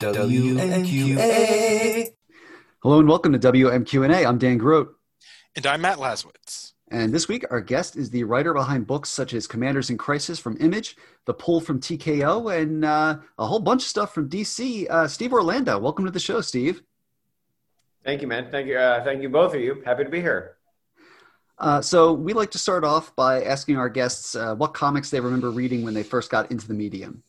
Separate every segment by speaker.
Speaker 1: WMQA.
Speaker 2: Hello and welcome to WMQ&A. I'm Dan Grote.
Speaker 3: And I'm Matt Lazorwitz.
Speaker 2: And this week, our guest is the writer behind books such as Commanders in Crisis from Image, The Pull from TKO, and uh, a whole bunch of stuff from DC. Uh, Steve Orlando, welcome to the show, Steve.
Speaker 4: Thank you, man. Thank you. Uh, thank you, both of you. Happy to be here.
Speaker 2: Uh, so, we like to start off by asking our guests uh, what comics they remember reading when they first got into the medium.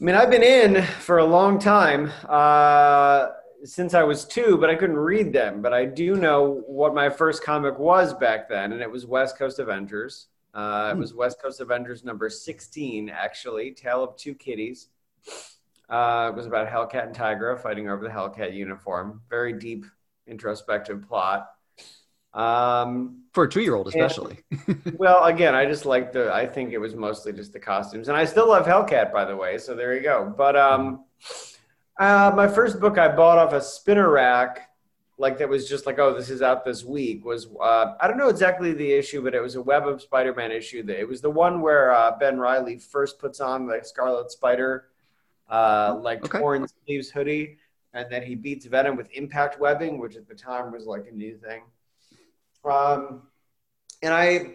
Speaker 4: I mean, I've been in for a long time uh, since I was two, but I couldn't read them. But I do know what my first comic was back then, and it was West Coast Avengers. Uh, it
Speaker 2: Hmm.
Speaker 4: was West Coast Avengers number 16, actually, Tale of Two Kitties. Uh, it was about Hellcat and Tigra fighting over the Hellcat uniform. Very deep, introspective plot. Um,
Speaker 2: For a two year old, especially.
Speaker 4: well, again, I just like the. I think it was mostly just the costumes, and I still love Hellcat, by the way. So there you go. But um, uh, my first book I bought off a spinner rack, like that was just like, oh, this is out this week. Was uh, I don't know exactly the issue, but it was a Web of Spider-Man issue. That it was the one where uh, Ben Reilly first puts on the Scarlet Spider, uh, like
Speaker 2: Okay.
Speaker 4: torn sleeves hoodie, and then he beats Venom with impact webbing, which at the time was like a new thing. Um, and I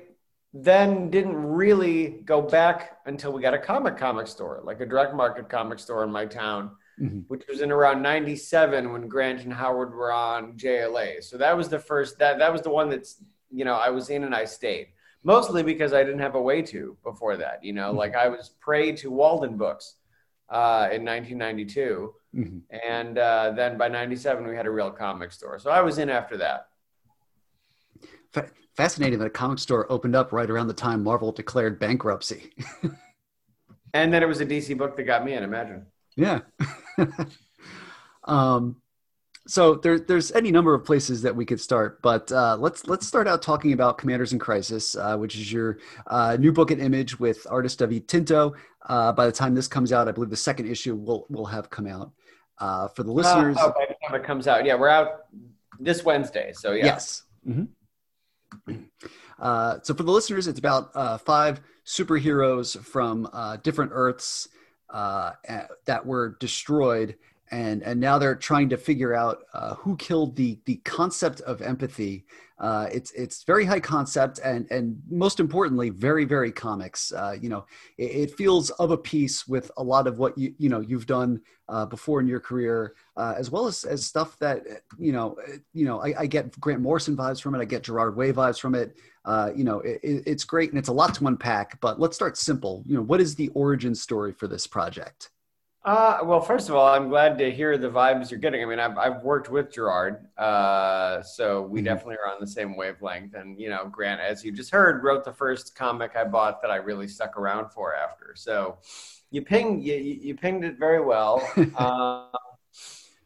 Speaker 4: then didn't really go back until we got a comic comic store, like a direct market comic store in my town,
Speaker 2: Mhm.
Speaker 4: which was in around '97 when Grant and Howard were on JLA. So that was the first that that was the one that's you know I was in and I stayed mostly because I didn't have a way to before that. You know, like I was prey to Waldenbooks uh, in 1992,
Speaker 2: Mhm.
Speaker 4: and uh, then by '97 we had a real comic store. So I was in after that.
Speaker 2: Fa- fascinating that a comic store opened up right around the time Marvel declared bankruptcy.
Speaker 4: And then it was a DC book that got me in. Imagine.
Speaker 2: Yeah. um, so there, there's any number of places that we could start, but uh, let's let's start out talking about Commanders in Crisis, uh, which is your uh, new book at Image with artist David Tinto. Uh, by the time this comes out, I believe the second issue will will have come out. Uh, for the listeners,
Speaker 4: Oh, oh, by the time it comes out, yeah, we're out this Wednesday. So yeah,
Speaker 2: Yes. Mhm. Uh, so for the listeners, it's about uh, five superheroes from uh, different Earths uh, that were destroyed, and and now they're trying to figure out uh, who killed the the concept of empathy. Uh, it's it's very high concept, and and most importantly, very very comics. Uh, you know, it, it feels of a piece with a lot of what you you know you've done uh, before in your career, uh, as well as as stuff that you know you know I, I get Grant Morrison vibes from it. I get Gerard Way vibes from it. Uh, you know, it- it's great and it's a lot to unpack. But let's start simple. You know, what is the origin story for this project?
Speaker 4: Uh, well, first of all, I'm glad to hear the vibes you're getting. I mean, I've, I've worked with Gerard, uh, so we
Speaker 2: Mhm.
Speaker 4: definitely are on the same wavelength. And, you know, Grant, as you just heard, wrote the first comic I bought that I really stuck around for after. So you pinged, you, you you pinged it very well. uh,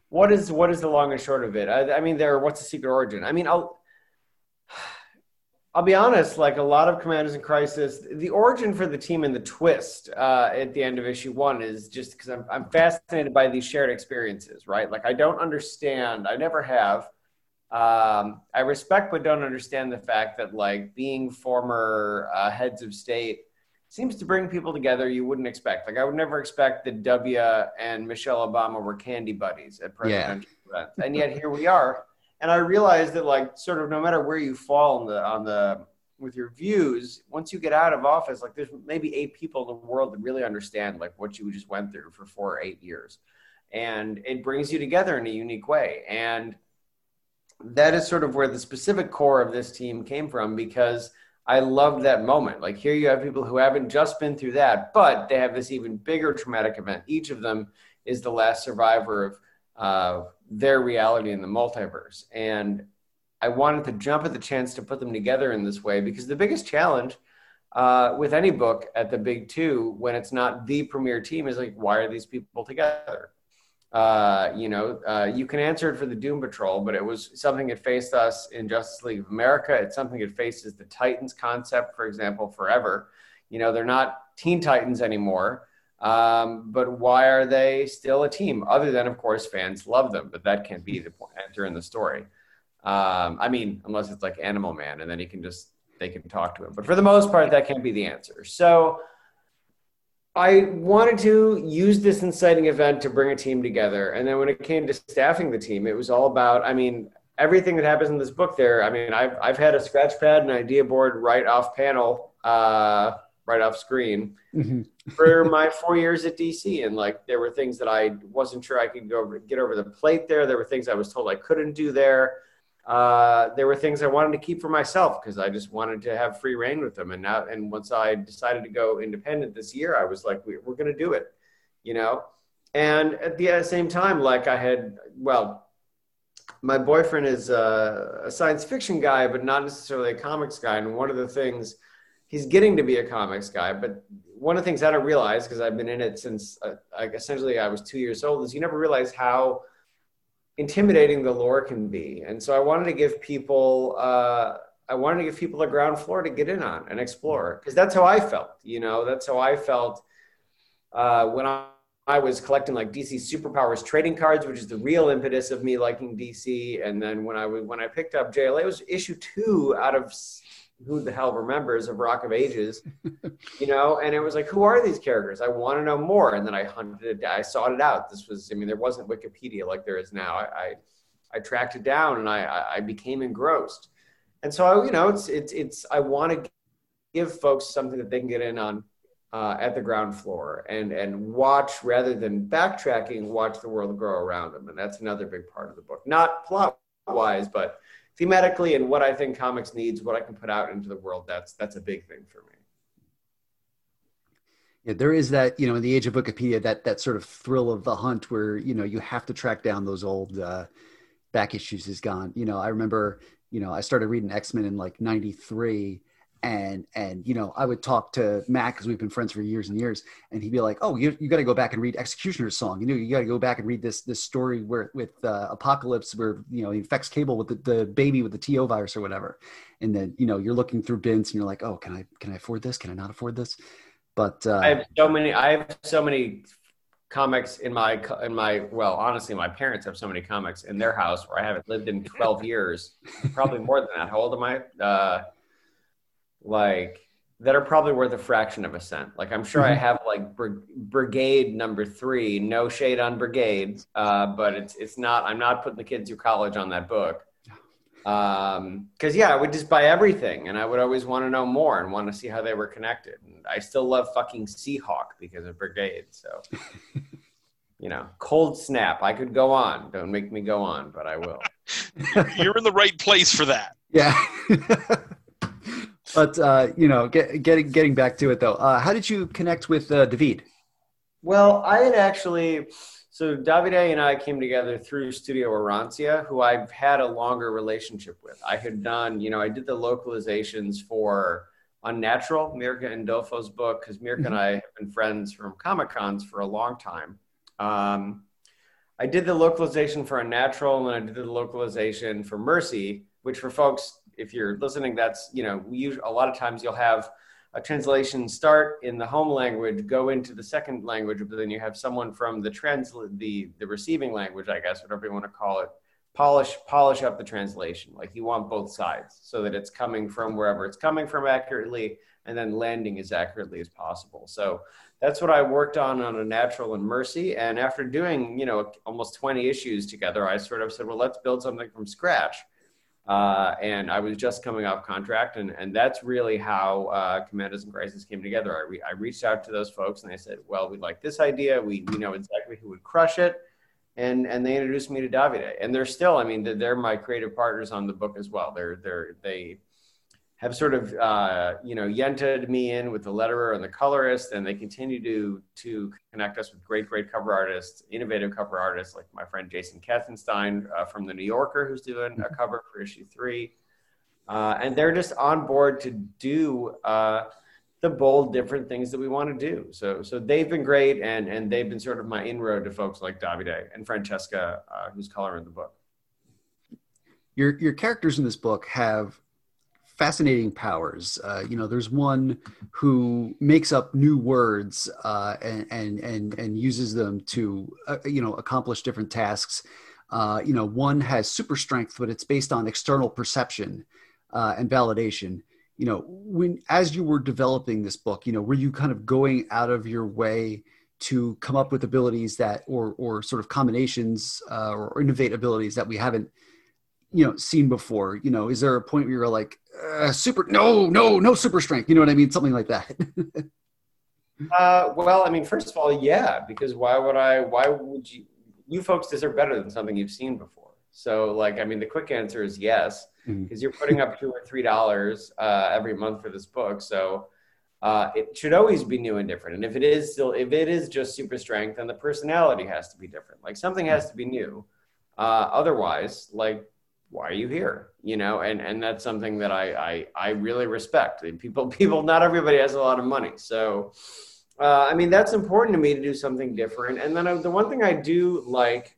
Speaker 4: what is, what is the long and short of it? I, I mean, there, what's the secret origin? I mean, I'll, I'll be honest, like a lot of Commanders in Crisis, the origin for the team and the twist uh, at the end of issue one is just because I'm, I'm fascinated by these shared experiences, right? Like, I don't understand, I never have. Um, I respect but don't understand the fact that, like, being former uh, heads of state seems to bring people together you wouldn't expect. Like, I would never expect that W and Michelle Obama were candy buddies at presidential events. And yet, here we are and I realized that like sort of no matter where you fall on the on the with your views, once you get out of office, like there's maybe eight people in the world that really understand like what you just went through for four or eight years, and it brings you together in a unique way. And that is sort of where the specific core of this team came from because I loved that moment. Like here you have people who haven't just been through that, but they have this even bigger traumatic event. Each of them is the last survivor of uh, their reality in the multiverse. And I wanted to jump at the chance to put them together in this way because the biggest challenge uh, with any book at the big two, when it's not the premier team, is like, why are these people together? Uh, you know, uh, you can answer it for the Doom Patrol, but it was something that faced us in Justice League of America. It's something that faces the Titans concept, for example, forever. You know, they're not Teen Titans anymore. Um, but why are they still a team? Other than, of course, fans love them, but that can't be the point enter in the story. Um, I mean, unless it's like Animal Man, and then he can just they can talk to him. But for the most part, that can't be the answer. So I wanted to use this inciting event to bring a team together. And then when it came to staffing the team, it was all about, I mean, everything that happens in this book there. I mean, I've, I've had a scratch pad and idea board right off panel, uh, right off screen mm-hmm. For my four years at DC. And like, there were things that I wasn't sure I could go get over the plate there. There were things I was told I couldn't do there uh, there were things I wanted to keep for myself because I just wanted to have free reign with them. And now, and once I decided to go independent this year, I was like, we, are going to do it, you know. And at the same time, like I had, well, my boyfriend is a, a science fiction guy, but not necessarily a comics guy. And one of the things he's getting to be a comics guy, but one of the things that I don't realize because I've been in it since uh, essentially I was two years old is you never realize how intimidating the lore can be. And so I wanted to give people, uh, I wanted to give people a ground floor to get in on and explore because that's how I felt. You know, that's how I felt uh, when I, I was collecting like DC Superpowers trading cards, which is the real impetus of me liking DC. And then when I when I picked up JLA, it was issue two out of who the hell remembers of Rock of Ages, you know? And it was like, who are these characters? I want to know more. And then I hunted, I sought it out. This was, I mean, there wasn't Wikipedia like there is now. I, I, I tracked it down and I, I became engrossed. And so, you know, it's, it's, it's, I want to give folks something that they can get in on uh, at the ground floor and, and watch rather than backtracking, watch the world grow around them. And that's another big part of the book, not plot wise, but thematically and what I think comics needs, what I can put out into the world, that's that's a big thing for me.
Speaker 2: Yeah, there is that, you know, in the age of Wikipedia, that that sort of thrill of the hunt where, you know, you have to track down those old uh, back issues is gone. You know, I remember, you know, I started reading X-Men in like 93 and and you know i would talk to matt because we've been friends for years and years and he'd be like oh you, you got to go back and read X-Cutioner's Song. You know you got to go back and read this this story where with uh, apocalypse where you know he infects cable with the, the baby with the T-O virus or whatever. And then you know you're looking through bins and you're like oh can i can i afford this? Can i not afford this? But uh,
Speaker 4: i have so many i have so many comics in my in my well honestly my parents have so many comics in their house where i haven't lived in 12 years probably more than that. How old am i? Uh like that are probably worth a fraction of a cent. Like I'm sure mm-hmm. I have like br- brigade number three, no shade on brigades, uh, but it's it's not. I'm not putting the kids through college on that book. Um, cause yeah, I would just buy everything and I would always want to know more and want to see how they were connected. And I still love fucking Seahawk because of brigade. So, you know, cold snap. I could go on. Don't make me go on, but I will.
Speaker 3: You're in the right place for that.
Speaker 2: Yeah. but uh, you know, get, getting getting back to it though, uh, how did you connect with uh, David?
Speaker 4: Well, I had actually. So Davide and I came together through Studio Arancia, who I've had a longer relationship with. I had done, you know, I did the localizations for Unnatural, Mirka Andolfo's book, because Mirka mm-hmm. and I have been friends from Comic Cons for a long time. Um, I did the localization for Unnatural, and I did the localization for Mercy, which for folks if you're listening, that's you know we use a lot of times you'll have a translation start in the home language, go into the second language, but then you have someone from the translate the the receiving language, I guess, whatever you want to call it, polish polish up the translation. Like you want both sides so that it's coming from wherever it's coming from accurately, and then landing as accurately as possible. So that's what I worked on on Unnatural and Mercy. And after doing you know almost 20 issues together, I sort of said, well, let's build something from scratch. Uh, and I was just coming off contract, and, and that's really how uh, Commanders in Crisis came together. I, re- I reached out to those folks, and they said, "Well, we like this idea. We, we know exactly who would crush it," and and they introduced me to Davide. And they're still, I mean, they're my creative partners on the book as well. They're they're they have sort of uh, you know yented me in with the letterer and the colorist, and they continue to to connect us with great great cover artists, innovative cover artists like my friend Jason Katzenstein uh, from the New Yorker, who's doing a cover for issue three, uh, and they're just on board to do uh, the bold different things that we want to do. So so they've been great, and and they've been sort of my inroad to folks like Davide and Francesca, uh, who's coloring the book.
Speaker 2: Your your characters in this book have fascinating powers. Uh, you know, there's one who makes up new words uh, and, and and and uses them to uh, you know accomplish different tasks. Uh, you know, one has super strength, but it's based on external perception uh, and validation. you know, when as you were developing this book, you know, were you kind of going out of your way to come up with abilities that, or or sort of combinations uh, or innovate abilities that we haven't, you know, seen before? You know, is there a point where you're like, uh, super, no, no, no super strength? You know what I mean? Something like that.
Speaker 4: uh, well, I mean, first of all, yeah, because why would I? Why would you? You folks deserve better than something you've seen before. So, like, I mean, the quick answer is yes because mm-hmm. you're putting up two or three dollars uh, every month for this book. So uh, it should always be new and different. And if it is still, if it is just super strength, then the personality has to be different. Like something has to be new. Uh, otherwise, like, why are you here? You know, and and that's something that I I, I really respect. People people not everybody has a lot of money, so. Uh, I mean that's important to me to do something different, and then I, the one thing I do like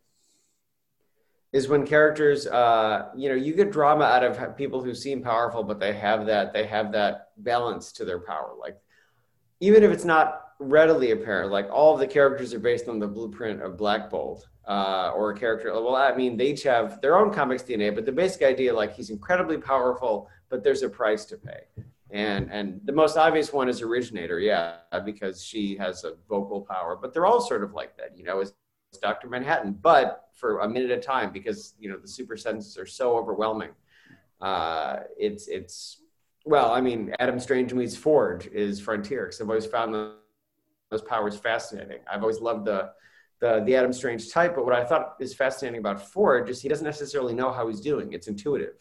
Speaker 4: is when characters uh, you know you get drama out of people who seem powerful but they have that they have that balance to their power like even if it's not readily apparent like all of the characters are based on the blueprint of black bolt uh, or a character well i mean they each have their own comics dna but the basic idea like he's incredibly powerful but there's a price to pay and and the most obvious one is originator yeah because she has a vocal power but they're all sort of like that you know is Dr. Manhattan, but for a minute at a time because you know the super senses are so overwhelming. Uh, it's it's well, I mean, Adam Strange meets Forge is Frontier because I've always found those powers fascinating. I've always loved the the the Adam Strange type, but what I thought is fascinating about Forge is he doesn't necessarily know how he's doing. It's intuitive.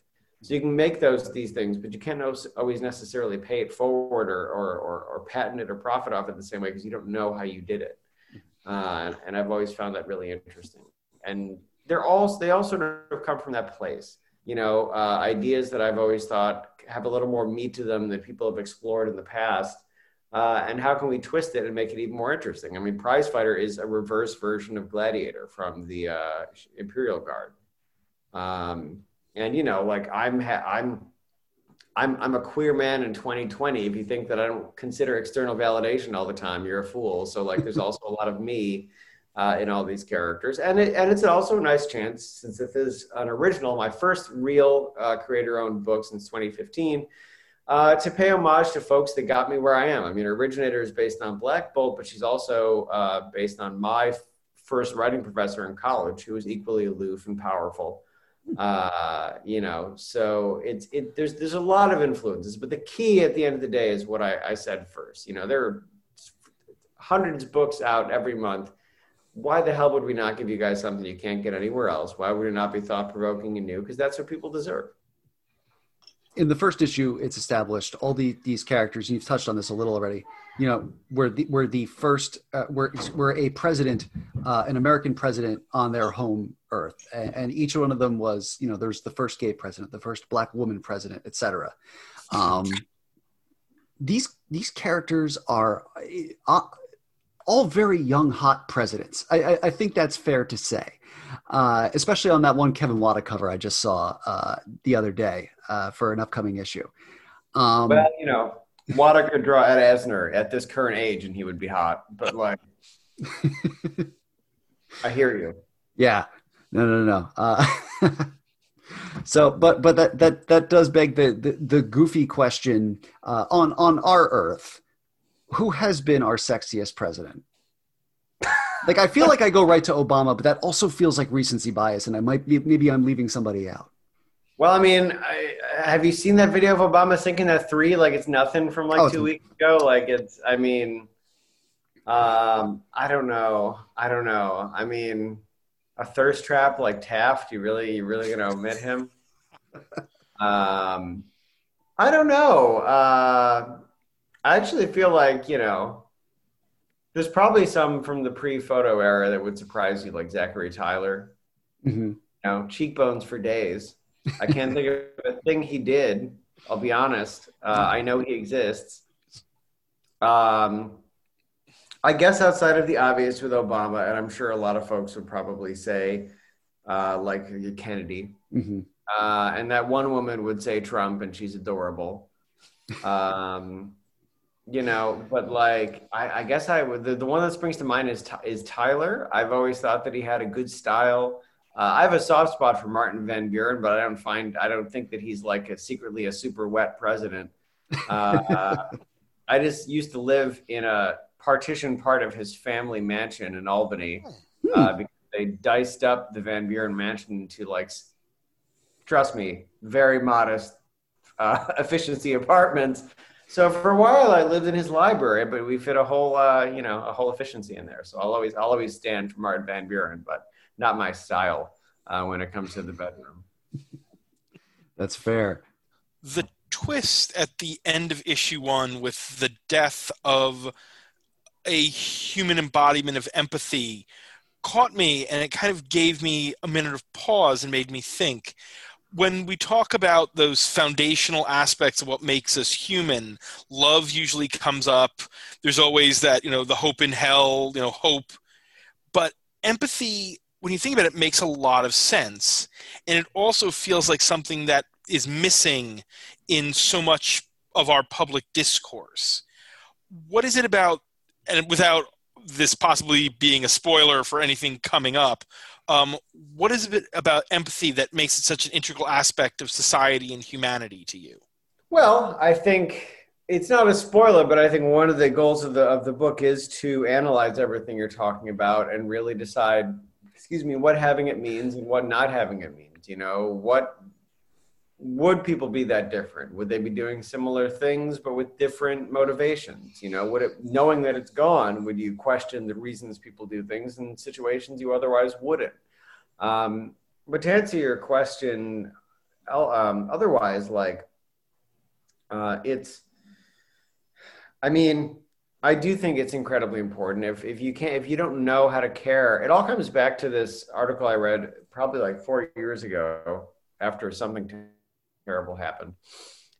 Speaker 4: So you can make those these things, but you can't always necessarily pay it forward or, or, or, or patent it or profit off it the same way because you don't know how you did it. Uh, and I've always found that really interesting. And they're all they all sort of come from that place. You know, uh, ideas that I've always thought have a little more meat to them that people have explored in the past. Uh, and how can we twist it and make it even more interesting? I mean, Prize Fighter is a reverse version of Gladiator from the uh, Imperial Guard. Um, and you know, like I'm, ha- I'm I'm, I'm a queer man in 2020. If you think that I don't consider external validation all the time, you're a fool. So like, there's also a lot of me uh, in all these characters, and it, and it's also a nice chance since this is an original, my first real uh, creator-owned book since 2015. Uh, to pay homage to folks that got me where I am. I mean, her originator is based on Black Bolt, but she's also uh, based on my first writing professor in college, who was equally aloof and powerful. Uh, you know so it's it there's there's a lot of influences but the key at the end of the day is what I, I said first. You know there are hundreds of books out every month. Why the hell would we not give you guys something you can't get anywhere else? Why would it not be thought-provoking and new? Because that's what people deserve
Speaker 2: in the first issue it's established all the these characters you've touched on this a little already you know we're the we're the first uh, we're, a president uh, an american president on their home earth and, and, each one of them was you know there's the first gay president the first black woman president etc um, these these characters are uh, all very young hot presidents. I, I, I think that's fair to say uh, especially on that one kevin wada cover i just saw uh, the other day uh, for an upcoming issue
Speaker 4: um, well you know Wada could draw Ed Asner at this current age and he would be hot, but like, I hear you.
Speaker 2: Yeah, no, no, no. Uh, so, but but that that that does beg the the, the goofy question uh, on on our Earth: Who has been our sexiest president? Like, I feel like I go right to Obama, but that also feels like recency bias, and I might be, maybe I'm leaving somebody out.
Speaker 4: Well, I mean, I, have you seen that video of Obama sinking that three like it's nothing from like oh, two weeks ago? Like it's, I mean, um, I don't know. I don't know. I mean, a thirst trap like Taft. You really, you really gonna omit him? um, I don't know. Uh, I actually feel like you know, there's probably some from the pre-photo era that would surprise you, like Zachary Tyler. Mm-hmm. You know, cheekbones for days. I can't think of a thing he did. I'll be honest. Uh, I know he exists. Um, I guess outside of the obvious with Obama, and I'm sure a lot of folks would probably say, uh, like Kennedy, mm-hmm. uh, and that one woman would say Trump, and she's adorable. Um, you know, but like I, I guess I would. The, the one that springs to mind is is Tyler. I've always thought that he had a good style. Uh, I have a soft spot for Martin Van Buren, but I don't find I don't think that he's like a, secretly a super wet president. Uh, I just used to live in a partition part of his family mansion in Albany uh, because they diced up the Van Buren mansion into like, trust me, very modest uh, efficiency apartments. So for a while, I lived in his library, but we fit a whole, uh, you know, a whole efficiency in there. So I'll always, I'll always stand for Martin Van Buren, but not my style uh, when it comes to the bedroom.
Speaker 2: That's fair.
Speaker 3: The twist at the end of issue one with the death of a human embodiment of empathy caught me and it kind of gave me a minute of pause and made me think when we talk about those foundational aspects of what makes us human love usually comes up. There's always that you know the hope in hell you know hope. But empathy when you think about it, makes a lot of sense. And it also feels like something that is missing in so much of our public discourse. What is it about and without this possibly being a spoiler for anything coming up um, what is it about empathy that makes it such an integral aspect of society and humanity to you?
Speaker 4: Well, I think it's not a spoiler, but I think one of the goals of the of the book is to analyze everything you're talking about and really decide, excuse me, what having it means and what not having it means. You know, what would people be that different? Would they be doing similar things but with different motivations? You know, would it knowing that it's gone, would you question the reasons people do things in situations you otherwise wouldn't? Um, but to answer your question, um, otherwise, like uh, it's, I mean, I do think it's incredibly important. If if you can't, if you don't know how to care, it all comes back to this article I read probably like four years ago after something terrible happened.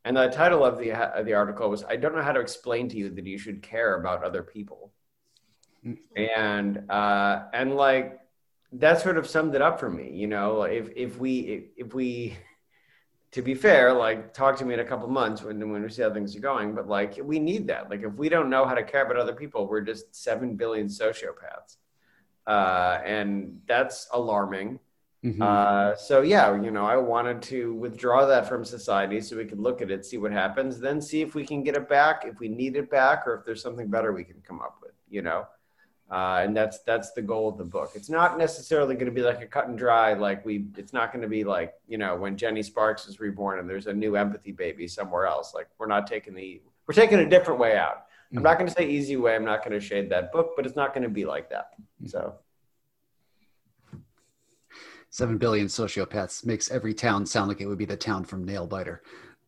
Speaker 4: And the title of the of the article was "I don't know how to explain to you that you should care about other people," and uh, and like that sort of summed it up for me. You know, if if we if, if we to be fair, like talk to me in a couple months when when we see how things are going. But like we need that. Like if we don't know how to care about other people, we're just seven billion sociopaths, uh, and that's alarming. Mm-hmm. Uh, so yeah, you know, I wanted to withdraw that from society so we could look at it, see what happens, then see if we can get it back, if we need it back, or if there's something better we can come up with. You know, uh, and that's that's the goal of the book. It's not necessarily going to be like a cut and dry. Like we, it's not going to be like you know when Jenny Sparks is reborn and there's a new empathy baby somewhere else. Like we're not taking the we're taking a different way out. Mm-hmm. I'm not going to say easy way. I'm not going to shade that book, but it's not going to be like that. So
Speaker 2: seven billion sociopaths makes every town sound like it would be the town from Nailbiter.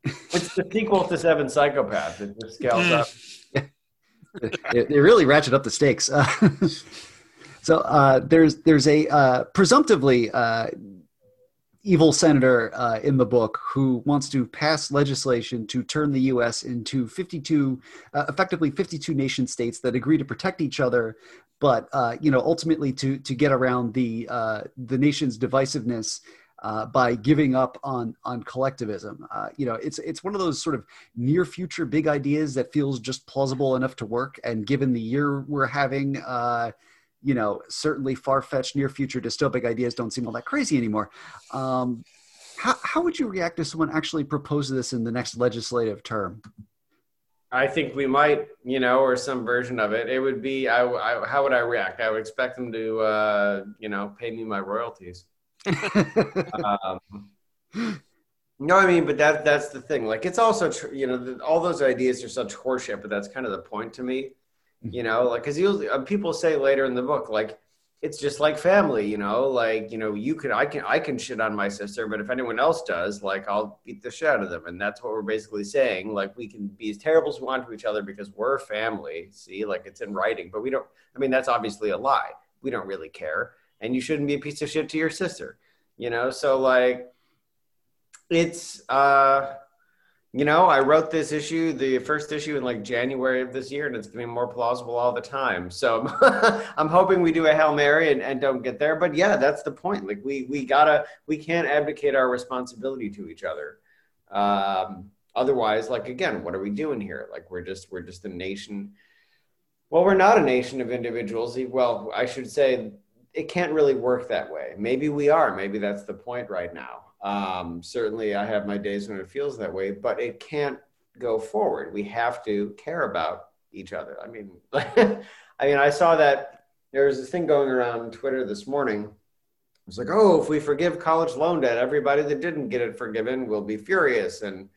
Speaker 4: it's the sequel to Seven Psychopaths. It just scales up.
Speaker 2: they, they, really ratchet up the stakes. Uh, so uh, there's there's a uh, presumptively uh, evil senator uh, in the book who wants to pass legislation to turn the U.S. into 52, uh, effectively 52 nation states that agree to protect each other, but uh, you know ultimately to to get around the uh, the nation's divisiveness. Uh, by giving up on on collectivism, uh, you know, it's it's one of those sort of near future big ideas that feels just plausible enough to work. And given the year we're having, you know, certainly far fetched near future dystopic ideas don't seem all that crazy anymore. Um, how, how would you react if someone actually proposed this in the next legislative term?
Speaker 4: I think we might, you know, or some version of it. It would be, I, I how would I react? I would expect them to, uh, you know, pay me my royalties. um, no, I mean, but that that's the thing. Like, it's also, tr- you know, the, all those ideas are such horseshit, but that's kind of the point to me you know like because uh, people say later in the book like it's just like family you know like you know you can i can i can shit on my sister but if anyone else does like i'll beat the shit out of them. And that's what we're basically saying like we can be as terrible as we want to each other because we're family see like it's in writing but we don't i mean that's obviously a lie. We don't really care. And you shouldn't be a piece of shit to your sister you know? So like it's uh you know, I wrote this issue, the first issue in like January of this year, and it's getting more plausible all the time. So I'm hoping we do a Hail Mary and, and don't get there. But yeah, that's the point. Like we we gotta we can't abdicate our responsibility to each other. Um, otherwise, like again, what are we doing here? Like we're just we're just a nation. Well, we're not a nation of individuals. Well, I should say it can't really work that way. Maybe we are. Maybe that's the point right now. Um, certainly, I have my days when it feels that way, but it can't go forward. We have to care about each other. I mean, I mean, I saw that there was this thing going around Twitter this morning. It's like, oh, if we forgive college loan debt, everybody that didn't get it forgiven will be furious. And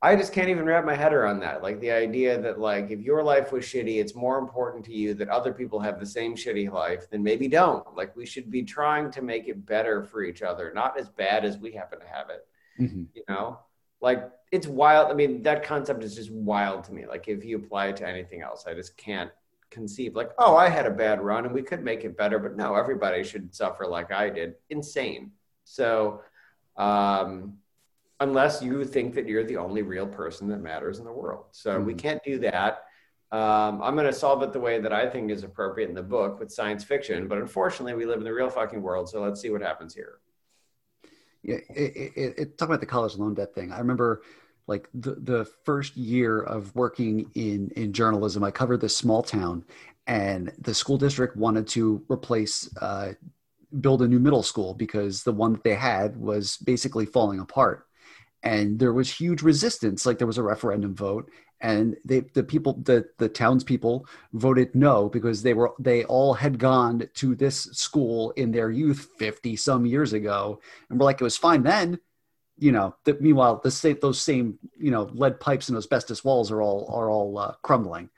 Speaker 4: I just can't even wrap my head around that. Like the idea that like if your life was shitty, it's more important to you that other people have the same shitty life than maybe don't. Like we should be trying to make it better for each other, not as bad as we happen to have it. Mm-hmm. You know, like it's wild. I mean, that concept is just wild to me. Like if you apply it to anything else, I just can't conceive like, oh, I had a bad run and we could make it better, but no, everybody should suffer like I did. Insane. So, um, unless you think that you're the only real person that matters in the world. So mm-hmm. we can't do that. Um, I'm going to solve it the way that I think is appropriate in the book with science fiction, but unfortunately, we live in the real fucking world. So let's see what happens here.
Speaker 2: Yeah, it, it, it, talk about the college loan debt thing. I remember like the, the first year of working in in journalism, I covered this small town, and the school district wanted to replace. Uh, build a new middle school because the one that they had was basically falling apart and there was huge resistance. Like there was a referendum vote, and they the people the the townspeople voted no because they were they all had gone to this school in their youth 50 some years ago and we're like it was fine then you know that meanwhile the state those same you know lead pipes and asbestos walls are all are all uh, crumbling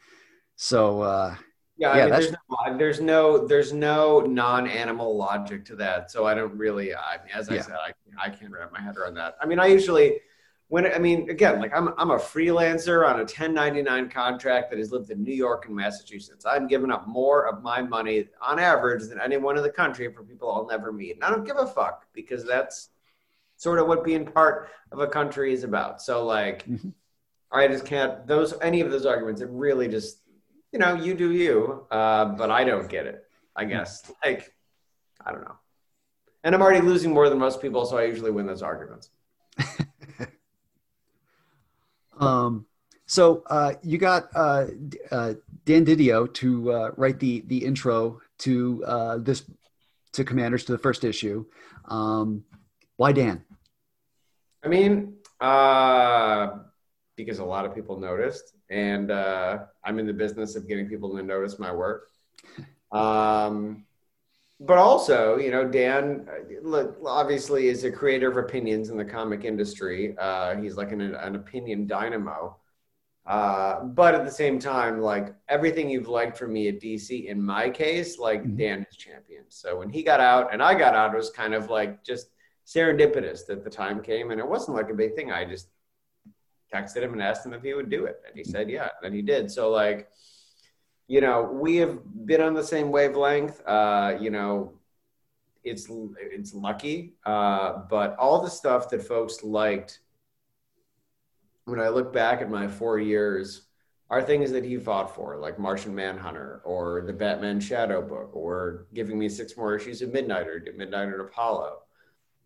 Speaker 2: so uh
Speaker 4: yeah, yeah I mean, there's, no, there's no there's no non-animal logic to that. So I don't really, I as I yeah. said, I, I can't wrap my head around that. I mean, I usually when I mean, again, like I'm I'm a freelancer on a 1099 contract that has lived in New York and Massachusetts. I'm giving up more of my money on average than anyone in the country for people I'll never meet, and I don't give a fuck because that's sort of what being part of a country is about. So like. Mm-hmm. I just can't those any of those arguments. It really just you know, you do you, uh, but I don't get it. I guess like I don't know, and I'm already losing more than most people, so I usually win those arguments.
Speaker 2: um. So uh, you got uh, uh, Dan Didio to uh, write the the intro to uh, this to Commanders to the first issue. Um, why Dan?
Speaker 4: I mean, uh, because a lot of people noticed, and uh, I'm in the business of getting people to notice my work. Um, but also, you know, Dan look, obviously is a creator of opinions in the comic industry. Uh, he's like an, an opinion dynamo. Uh, but at the same time, like everything you've liked from me at DC, in my case, like mm-hmm. Dan is champion. So when he got out and I got out, it was kind of like just serendipitous that the time came, and it wasn't like a big thing. I just texted him and asked him if he would do it. And he said, yeah. And he did. So, like, you know, we have been on the same wavelength. Uh, you know, it's it's lucky, uh, but all the stuff that folks liked when I look back at my four years are things that he fought for, like Martian Manhunter or the Batman Shadow book, or giving me six more issues of Midnighter, Midnighter Apollo.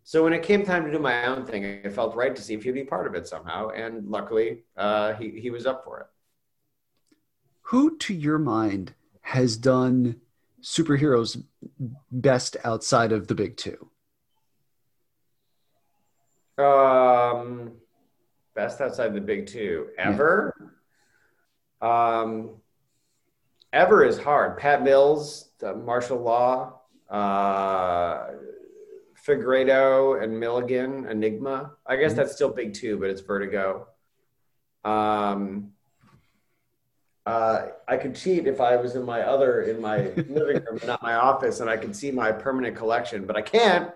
Speaker 4: So when it came time to do my own thing, it felt right to see if he'd be part of it somehow. And luckily, uh, he, he was up for it.
Speaker 2: Who, to your mind, has done superheroes best outside of the big two?
Speaker 4: Um, best outside the big two ever. Yeah. Um, ever is hard. Pat Mills, Marshal Law. Uh, Fegredo and Milligan, Enigma. I guess mm-hmm. that's still big too, but it's Vertigo. Um, uh, I could cheat if I was in my other in my living room, not my office, and I could see my permanent collection, but I can't.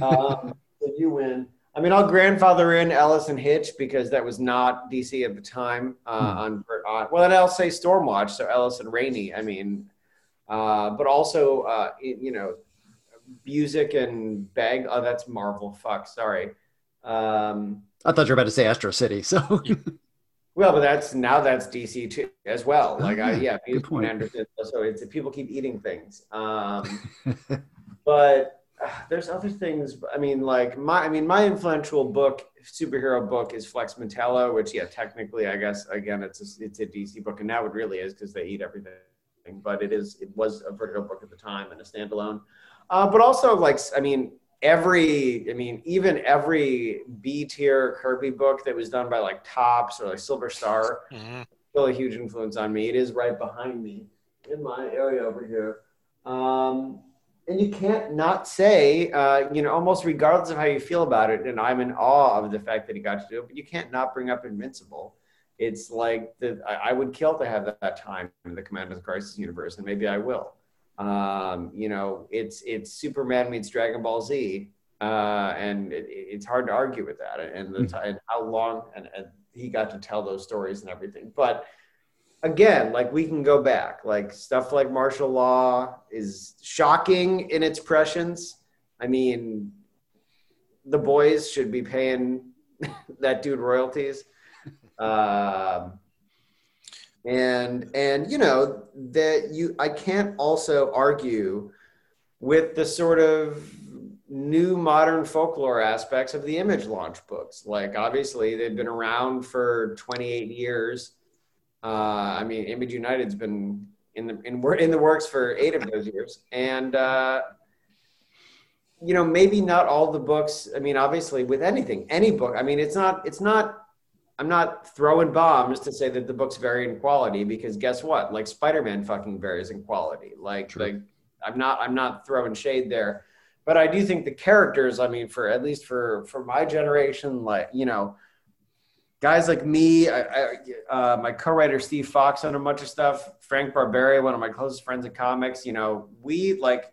Speaker 4: Um, so you win. I mean, I'll grandfather in Ellis and Hitch because that was not DC at the time. Uh, hmm. on, on well, and I'll say Stormwatch, so Ellis and Raney. I mean, uh, but also uh, you know Busiek and Bag. Oh, that's Marvel. Fuck, sorry. Um,
Speaker 2: I thought you were about to say Astro City. So,
Speaker 4: well, but that's now that's DC too as well. Like, oh, yeah, I, yeah, good point. Anderson. So it's people keep eating things. Um, but uh, there's other things. I mean, like my, I mean, my influential book, superhero book, is Flex Mentallo, which, yeah, technically, I guess, again, it's a, it's a DC book, and now it really is because they eat everything. But it is, it was a Vertigo book at the time and a standalone. Uh, but also, like, I mean, every, I mean, even every B tier Kirby book that was done by like Topps or like Silver Star,
Speaker 3: Mhm.
Speaker 4: still a huge influence on me. It is right behind me in my area over here. Um, and you can't not say, uh, you know, almost regardless of how you feel about it, and I'm in awe of the fact that he got to do it, but you can't not bring up Invincible. It's like the, I, I would kill to have that, that time in the Commanders Crisis universe, and maybe I will. Um, you know, it's it's Superman meets Dragon Ball Z, uh, and it, it's hard to argue with that. And the ti- and how long and, and he got to tell those stories and everything. But again, like we can go back, like stuff like Marshal Law is shocking in its prescience. I mean, the boys should be paying that dude royalties. Um, and and you know that you I can't also argue with the sort of new modern folklore aspects of the image launch books. Like obviously they've been around for 28 years. Uh, I mean, Image United's been in the in, in the works for eight of those years, and uh, you know maybe not all the books. I mean, obviously with anything, any book. I mean, it's not it's not. I'm not throwing bombs to say that the books vary in quality because guess what? Like Spider-Man fucking varies in quality. Like
Speaker 2: True.
Speaker 4: like I'm not I'm not throwing shade there, but I do think the characters. I mean, for at least for for my generation, like you know, guys like me, I, I, uh, my co-writer Steve Foxe on a bunch of stuff, Frank Barbiere, one of my closest friends in comics. You know, we like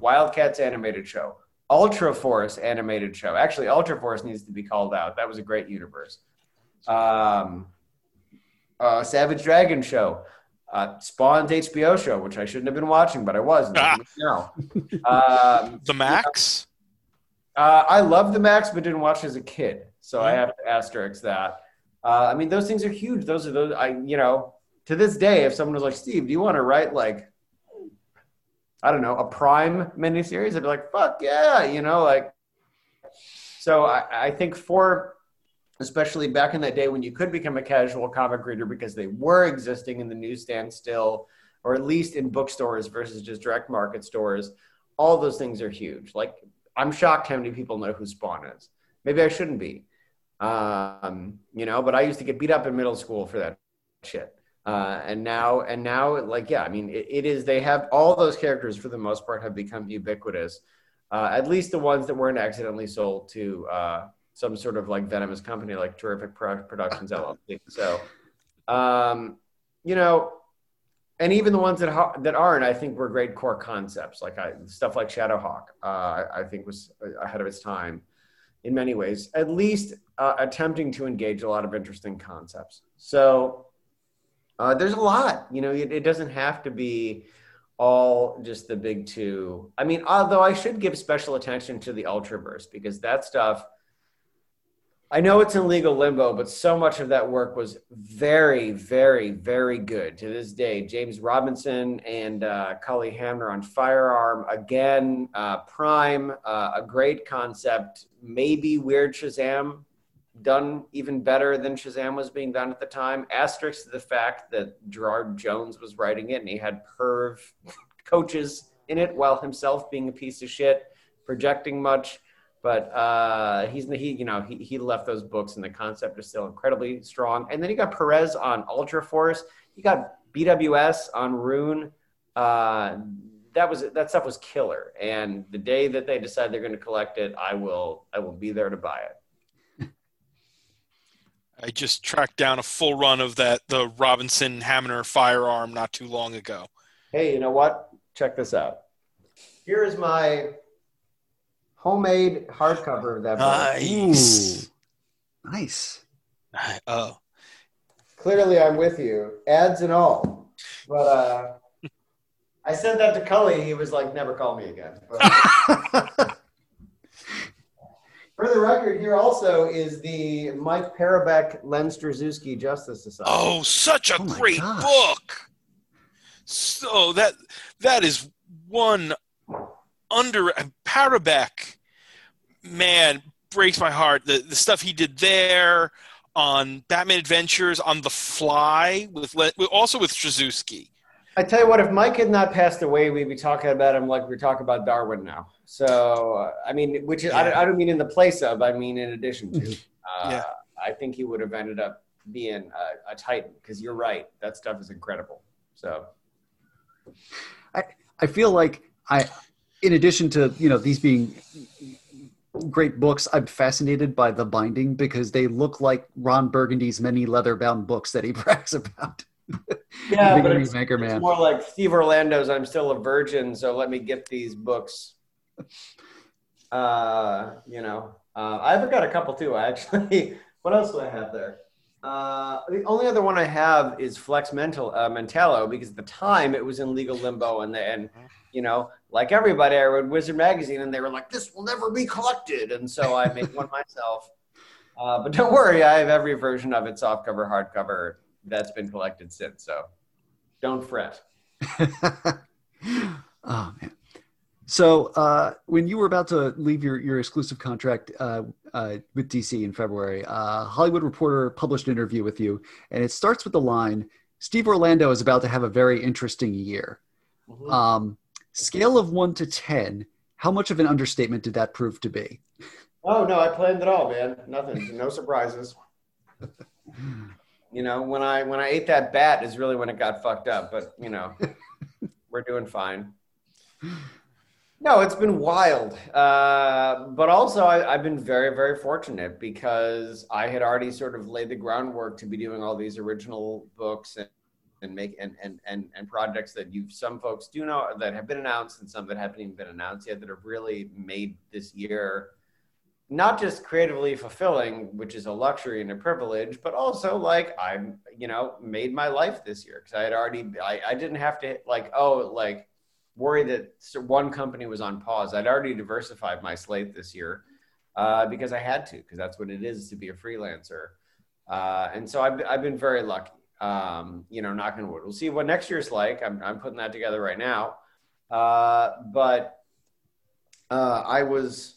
Speaker 4: Wildcats animated show, Ultra Force animated show. Actually, Ultra Force needs to be called out. That was a great universe. Um, uh, Savage Dragon show. Uh, Spawn's HBO show, which I shouldn't have been watching, but I was.
Speaker 3: Ah.
Speaker 4: No. Um,
Speaker 3: The Max.
Speaker 4: uh, I love the Max, but didn't watch as a kid, so I
Speaker 3: Mhm.
Speaker 4: have to asterisk that. Uh, I mean, those things are huge. Those are those. I you know, to this day, if someone was like, "Steve, do you want to write like, I don't know, a Prime miniseries?" I'd be like, "Fuck yeah!" You know, like. So I, I think for, especially back in that day when you could become a casual comic reader because they were existing in the newsstand still, or at least in bookstores versus just direct market stores, all those things are huge. Like I'm shocked how many people know who Spawn is. Maybe I shouldn't be, um, you know. But I used to get beat up in middle school for that shit. Uh, and now, and now, like, yeah, I mean, it, it is. They have all those characters for the most part have become ubiquitous. Uh, at least the ones that weren't accidentally sold to uh, some sort of like venomous company like Terrific Productions LLC. So, um, you know, and even the ones that ha- that aren't, I think were great core concepts. Like I, stuff like Shadowhawk, uh, I, think was ahead of its time in many ways. At least uh, attempting to engage a lot of interesting concepts. So uh, there's a lot. You know, it, it doesn't have to be all just the big two. I mean, although I should give special attention to the Ultraverse because that stuff. I know it's in legal limbo, but so much of that work was very, very, very good to this day. James Robinson and uh, Cully Hamner on Firearm again, uh, Prime, uh, a great concept. Maybe Weird Shazam done even better than Shazam was being done at the time. Asterisk to the fact that Gerard Jones was writing it and he had perv coaches in it while himself being a piece of shit, projecting much. But uh, he's he you know he, he left those books and the concept is still incredibly strong. And then you got Perez on Ultra Force. You got BWS on Rune. Uh, that was that stuff was killer. And the day that they decide they're going to collect it, I will I will be there to buy it.
Speaker 3: I just tracked down a full run of that the Robinson Hamner firearm not too long ago.
Speaker 4: Hey, you know what? Check this out. Here is my homemade hardcover of that book.
Speaker 3: Nice.
Speaker 2: Nice.
Speaker 3: Oh,
Speaker 4: Clearly, I'm with you, ads and all. But uh, I sent that to Cully. He was like, "Never call me again." But for the record, here also is the Mike Parobeck, Len Strazewski Justice Society.
Speaker 3: oh, such a
Speaker 2: Oh
Speaker 3: great
Speaker 2: gosh.
Speaker 3: book. So that that is one under Parobeck. Man, breaks my heart. The the stuff he did there on Batman Adventures on the Fly with Le- also with Strazewski.
Speaker 4: I tell you what, if Mike had not passed away, we'd be talking about him like we're talking about Darwyn now. So uh, I mean, which is, I, don't- I don't mean in the place of, I mean in addition to. Uh,
Speaker 3: Yeah.
Speaker 4: I think he would have ended up being a, a titan because you're right. That stuff is incredible. So
Speaker 2: I, I feel like I, in addition to you know these being great books, I'm fascinated by the binding because they look like Ron Burgundy's many leather-bound books that he brags about.
Speaker 4: Yeah, but it's, it's more like Steve Orlando's "I'm Still a Virgin," so let me get these books. Uh, you know, uh, I've got a couple too. Actually, what else do I have there? Uh, the only other one I have is Flex Mental uh, Mentallo because at the time it was in legal limbo, and and you know, like everybody, I read Wizard magazine, and they were like, "This will never be collected," and so I made one myself. Uh, but don't worry, I have every version of it, softcover, hardcover, that's been collected since. So don't fret.
Speaker 2: oh man. So uh, when you were about to leave your, your exclusive contract uh, uh, with DC in February, uh, Hollywood Reporter published an interview with you, and it starts with the line, "Steve Orlando is about to have a very interesting year."
Speaker 4: Mhm.
Speaker 2: Um, scale of one to ten, how much of an understatement did that prove to be?
Speaker 4: Oh no, I planned it all, man. Nothing, no surprises. You know, when I when I ate that bat is really when it got fucked up. But you know, we're doing fine. No, it's been wild. Uh, but also, I, I've been very, very fortunate because I had already sort of laid the groundwork to be doing all these original books and, and make and, and and and projects that you some folks do know that have been announced and some that haven't even been announced yet that have really made this year not just creatively fulfilling, which is a luxury and a privilege, but also like I'm, you know, made my life this year because I had already, I, I didn't have to like, oh, like worry that one company was on pause. I'd already diversified my slate this year uh, because I had to, because that's what it is to be a freelancer. Uh, and so I've, I've been very lucky. Um, you know, knock on wood. We'll see what next year's like. I'm, I'm putting that together right now. Uh, but uh, I was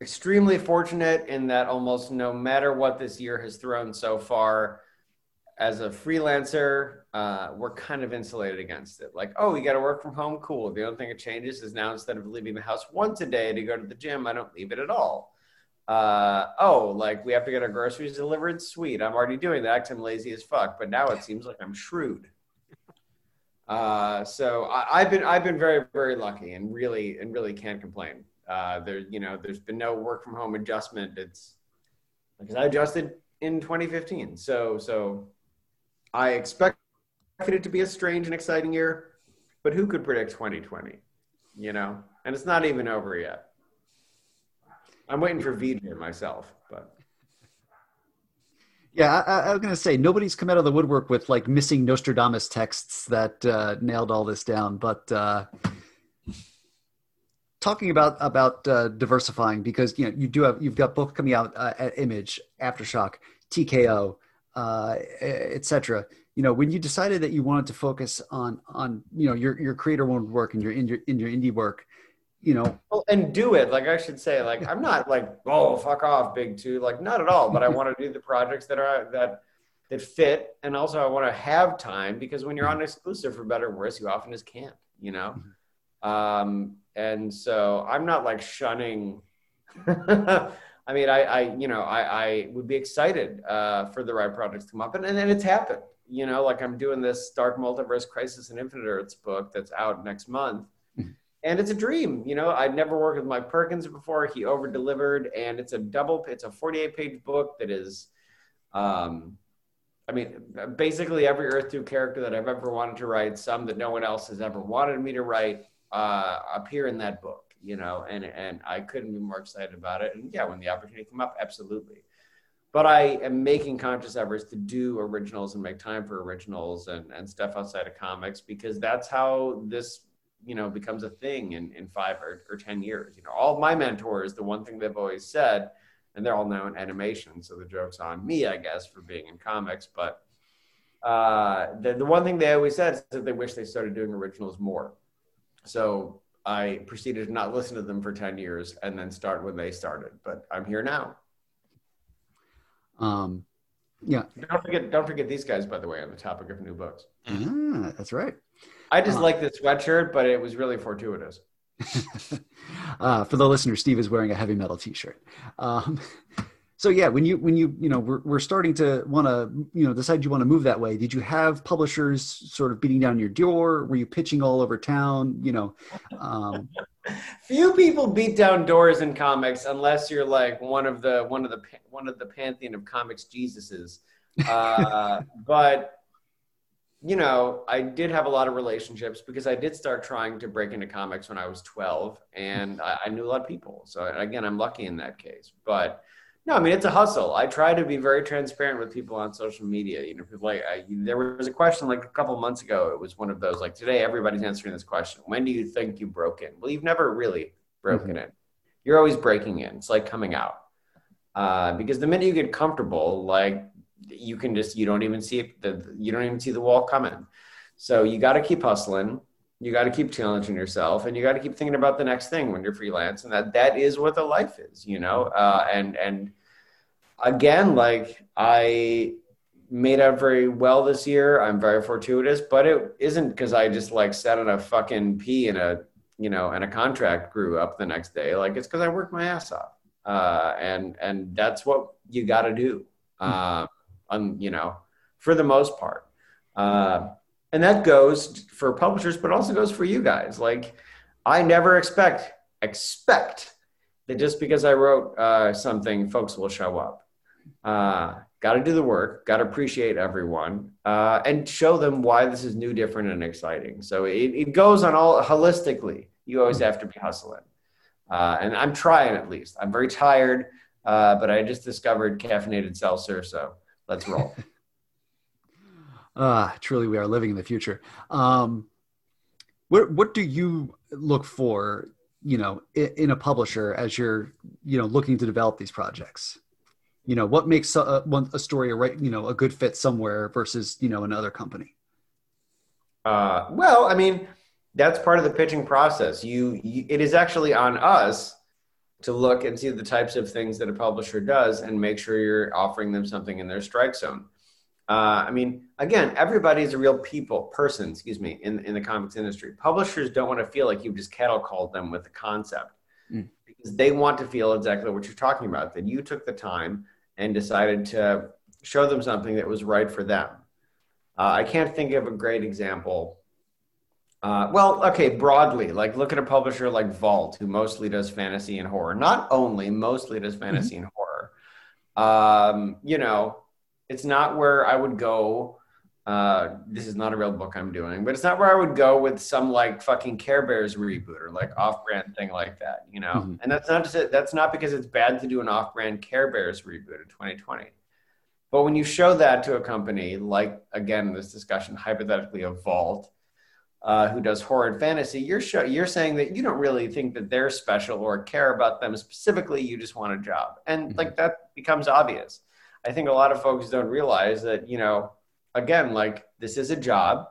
Speaker 4: extremely fortunate in that almost no matter what this year has thrown so far, as a freelancer, uh, we're kind of insulated against it. Like, oh, you got to work from home, cool. The only thing that changes is now instead of leaving the house once a day to go to the gym, I don't leave it at all. Uh, oh, like we have to get our groceries delivered, sweet. I'm already doing that I'm lazy as fuck. But now it seems like I'm shrewd. Uh, so I, I've been I've been very very lucky and really and really can't complain. Uh, there you know there's been no work from home adjustment. It's because I adjusted in 2015. So so I expected it to be a strange and exciting year, but who could predict 2020? You know, and it's not even over yet. I'm waiting for VJ myself, but
Speaker 2: Yeah, I, I was going to say nobody's come out of the woodwork with like missing Nostradamus texts that uh, nailed all this down. But uh, talking about about uh, diversifying because you know you do have you've got books coming out uh, at Image, AfterShock, TKO, uh, etc. You know, when you decided that you wanted to focus on on you know your your creator owned work and your in your in your indie work, you know,
Speaker 4: well, and do it. Like I should say, like I'm not like oh fuck off, big two. Like not at all. But I want to do the projects that are that that fit, and also I want to have time because when you're on exclusive for better or worse, you often just can't. You know. Um, and so I'm not like shunning. I mean, I, I, you know, I, I would be excited uh, for the right projects to come up, and and, and it's happened. You know, like I'm doing this Dark Multiverse Crisis on Infinite Earths book that's out next month, and it's a dream. You know, I'd never worked with Mike Perkins before. He over delivered, and it's a double. It's a 48 page book that is. Um, I mean, basically every Earth 2 character that I've ever wanted to write, some that no one else has ever wanted me to write, uh, appear in that book, you know, and, and I couldn't be more excited about it. And yeah, when the opportunity came up, absolutely. But I am making conscious efforts to do originals and make time for originals and, and stuff outside of comics because that's how this, you know, becomes a thing in, in five or, or 10 years. You know, all my mentors, the one thing they've always said, and they're all now in animation. So the joke's on me, I guess, for being in comics. But uh, the, the one thing they always said is that they wish they started doing originals more. So I proceeded to not listen to them for 10 years and then start when they started. But I'm here now.
Speaker 2: um, yeah,
Speaker 4: Don't forget, don't forget these guys, by the way, on the topic of new books.
Speaker 2: ah, that's right.
Speaker 4: I just
Speaker 2: Uh.
Speaker 4: like the sweatshirt, but it was really fortuitous.
Speaker 2: uh, for the listener, Steve is wearing a heavy metal T-shirt. Um, so yeah, when you when you you know we're, we're starting to want to you know decide you want to move that way. Did you have publishers sort of beating down your door? Were you pitching all over town? You know, um,
Speaker 4: few people beat down doors in comics unless you're like one of the one of the one of the pantheon of comics Jesuses. Uh, but you know, I did have a lot of relationships because I did start trying to break into comics when I was 12 and I, I, knew a lot of people. So again, I'm lucky in that case. But no, I mean, it's a hustle. I try to be very transparent with people on social media. You know, people like, I, there was a question like a couple months ago. It was one of those like today, everybody's answering this question. When do you think you broke in? Well, you've never really broken mm-hmm. in. You're always breaking in. It's like coming out. Uh, because the minute you get comfortable, like you can just you don't even see it, the you don't even see the wall coming. So you got to keep hustling. You got to keep challenging yourself, and you got to keep thinking about the next thing when you're freelance, and that that is what the life is, you know. Uh, and and again, like I made out very well this year. I'm very fortuitous, but it isn't because I just like sat on a fucking pee in a you know and a contract grew up the next day. Like it's because I worked my ass off, uh, and and that's what you got to do. Uh, on you know for the most part. Uh, and that goes for publishers but also goes for you guys. Like i never expect expect that just because i wrote uh, something folks will show up. Uh, got to do the work got to appreciate everyone uh, and show them why this is new different and exciting. So it, it goes on all holistically. You always have to be hustling. Uh, and i'm trying at least. I'm very tired uh, but i just discovered caffeinated seltzer so Let's roll.
Speaker 2: Ah, uh, truly, we are living in the future. Um, what what do you look for, you know, in, in, a publisher as you're, you know, looking to develop these projects? You know, what makes a, a story a right, you know, a good fit somewhere versus you know another company?
Speaker 4: Uh, well, I mean, that's part of the pitching process. You, you, it is actually on us to look and see the types of things that a publisher does and make sure you're offering them something in their strike zone. Uh, I mean, again, everybody's a real people, person, excuse me, in, in the comics industry. Publishers don't want to feel like you've just cattle called them with the concept mm. because they want to feel exactly what you're talking about, that you took the time and decided to show them something that was right for them. Uh, I can't think of a great example uh, well, okay, broadly, like look at a publisher like Vault, who mostly does fantasy and horror. Not only mostly does fantasy mm-hmm. and horror. Um, you know, it's not where I would go. Uh, this is not a real book I'm doing, but it's not where I would go with some like fucking Care Bears reboot or like off-brand thing like that, you know. Mm-hmm. And that's not just that's not because it's bad to do an off-brand Care Bears reboot in 2020. But when you show that to a company, like again, this discussion hypothetically of Vault, uh, who does horror and fantasy, you're show, you're saying that you don't really think that they're special or care about them specifically. You just want a job, and mm-hmm. like that becomes obvious. I think a lot of folks don't realize that you know, again, like this is a job,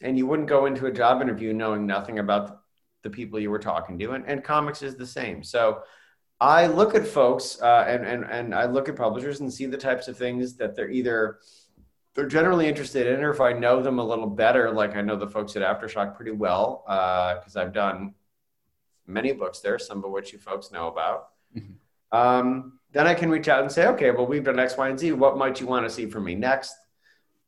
Speaker 4: and you wouldn't go into a job interview knowing nothing about the people you were talking to, and, and comics is the same. So. I look at folks uh, and, and, and I look at publishers and see the types of things that they're either they're generally interested in, or if I know them a little better, like I know the folks at Aftershock pretty well, because uh, I've done many books there, some of which you folks know about. Mm-hmm. Um, then I can reach out and say, okay, well, we've done X, Y, and Z. What might you want to see from me next?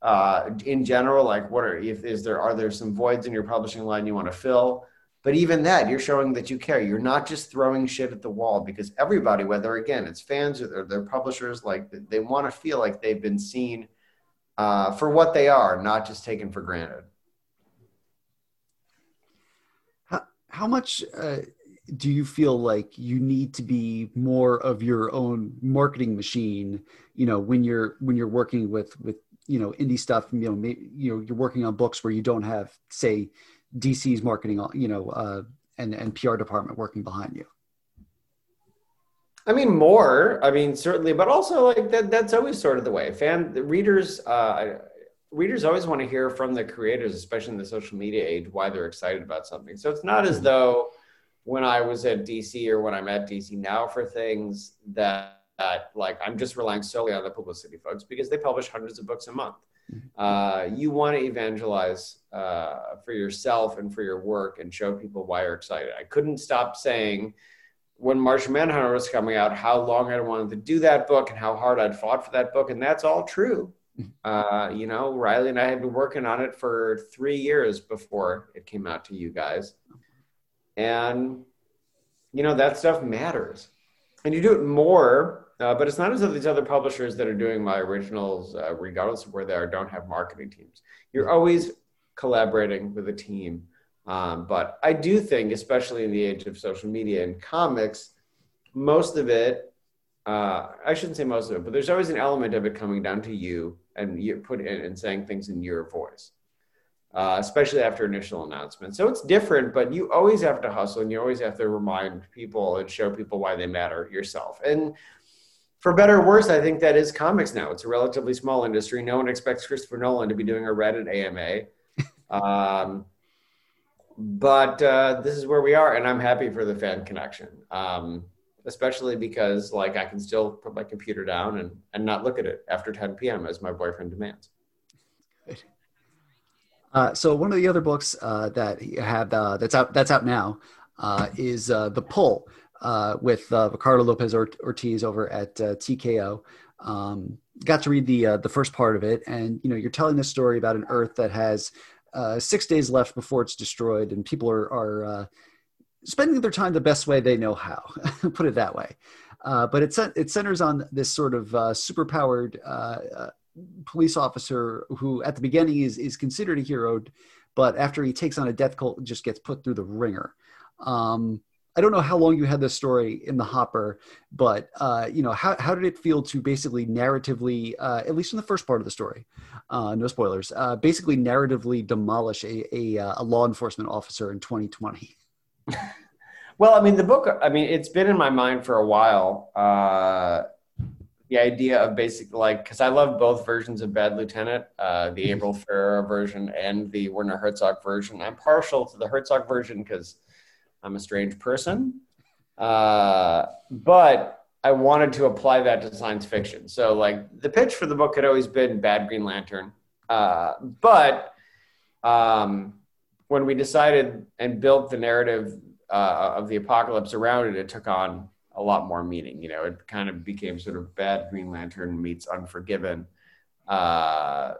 Speaker 4: Uh, in general, like what are if is there are there some voids in your publishing line you want to fill? But even that, you're showing that you care. You're not just throwing shit at the wall because everybody, whether again it's fans or their publishers, like they want to feel like they've been seen uh, for what they are, not just taken for granted.
Speaker 2: How, how much uh, do you feel like you need to be more of your own marketing machine? You know, when you're when you're working with with you know indie stuff, you know, maybe, you know, you're working on books where you don't have, say, DC's marketing, you know, uh, and and PR department working behind you.
Speaker 4: I mean, more. I mean, certainly, but also like that. That's always sort of the way. Fan the readers, uh, readers always want to hear from the creators, especially in the social media age, why they're excited about something. So it's not as mm-hmm. though when I was at DC or when I'm at DC now for things that, that like I'm just relying solely on the publicity folks because they publish hundreds of books a month. Uh, you want to evangelize uh, for yourself and for your work and show people why you're excited. I couldn't stop saying when Martian Manhunter was coming out how long I wanted to do that book and how hard I'd fought for that book, and that's all true. Uh, you know, Riley and I had been working on it for three years before it came out to you guys. And, you know, that stuff matters. And you do it more, uh, but it's not as though these other publishers that are doing my originals, uh, regardless of where they are, don't have marketing teams. You're always collaborating with a team. Um, but I do think, especially in the age of social media and comics, most of it, uh, I shouldn't say most of it, but there's always an element of it coming down to you and you put in and saying things in your voice, uh, especially after initial announcements. So it's different, but you always have to hustle and you always have to remind people and show people why they matter yourself. And for better or worse, I think that is comics now. It's a relatively small industry. No one expects Christopher Nolan to be doing a Reddit AMA. Um, but uh, this is where we are, and I'm happy for the fan connection. Um, especially because like I can still put my computer down and, and not look at it after 10 p.m. as my boyfriend demands.
Speaker 2: Uh, so one of the other books uh, that you have uh, that's out that's out now uh, is uh, The Pull with Ricardo Lopez Ortiz over at TKO. Um, got to read the the first part of it, and you know you're telling this story about an Earth that has six days left before it's destroyed, and people are are spending their time the best way they know how. Put it that way. Uh, but it, it centers on this sort of uh, superpowered uh, uh, police officer who, at the beginning, is is considered a hero, but after he takes on a death cult, just gets put through the ringer. Um, I don't know how long you had this story in the hopper, but uh, you know how how did it feel to basically narratively, uh, at least in the first part of the story, no spoilers, basically narratively demolish a, a, a law enforcement officer in 2020.
Speaker 4: well, I mean, the book, I mean, it's been in my mind for a while. Uh, the idea of basically like, because I love both versions of Bad Lieutenant, uh, the mm-hmm. Ferrara version and the Werner Herzog version. I'm partial to the Herzog version because I'm a strange person. Uh, but I wanted to apply that to science fiction. So, like, the pitch for the book had always been Bad Green Lantern. Uh, but um, when we decided and built the narrative uh, of the apocalypse around it, it took on a lot more meaning. You know, it kind of became sort of bad Green Lantern meets Unforgiven uh,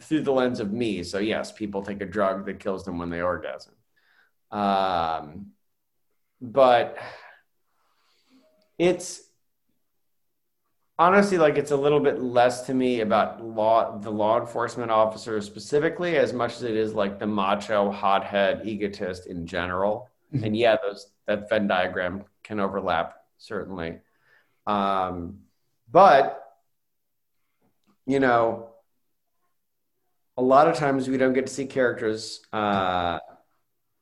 Speaker 4: through the lens of me. So yes, people take a drug that kills them when they orgasm. Um, but it's honestly like it's a little bit less to me about law the law enforcement officer specifically as much as it is like the macho hothead egotist in general mm-hmm. and yeah those that venn diagram can overlap certainly um, but you know a lot of times we don't get to see characters uh,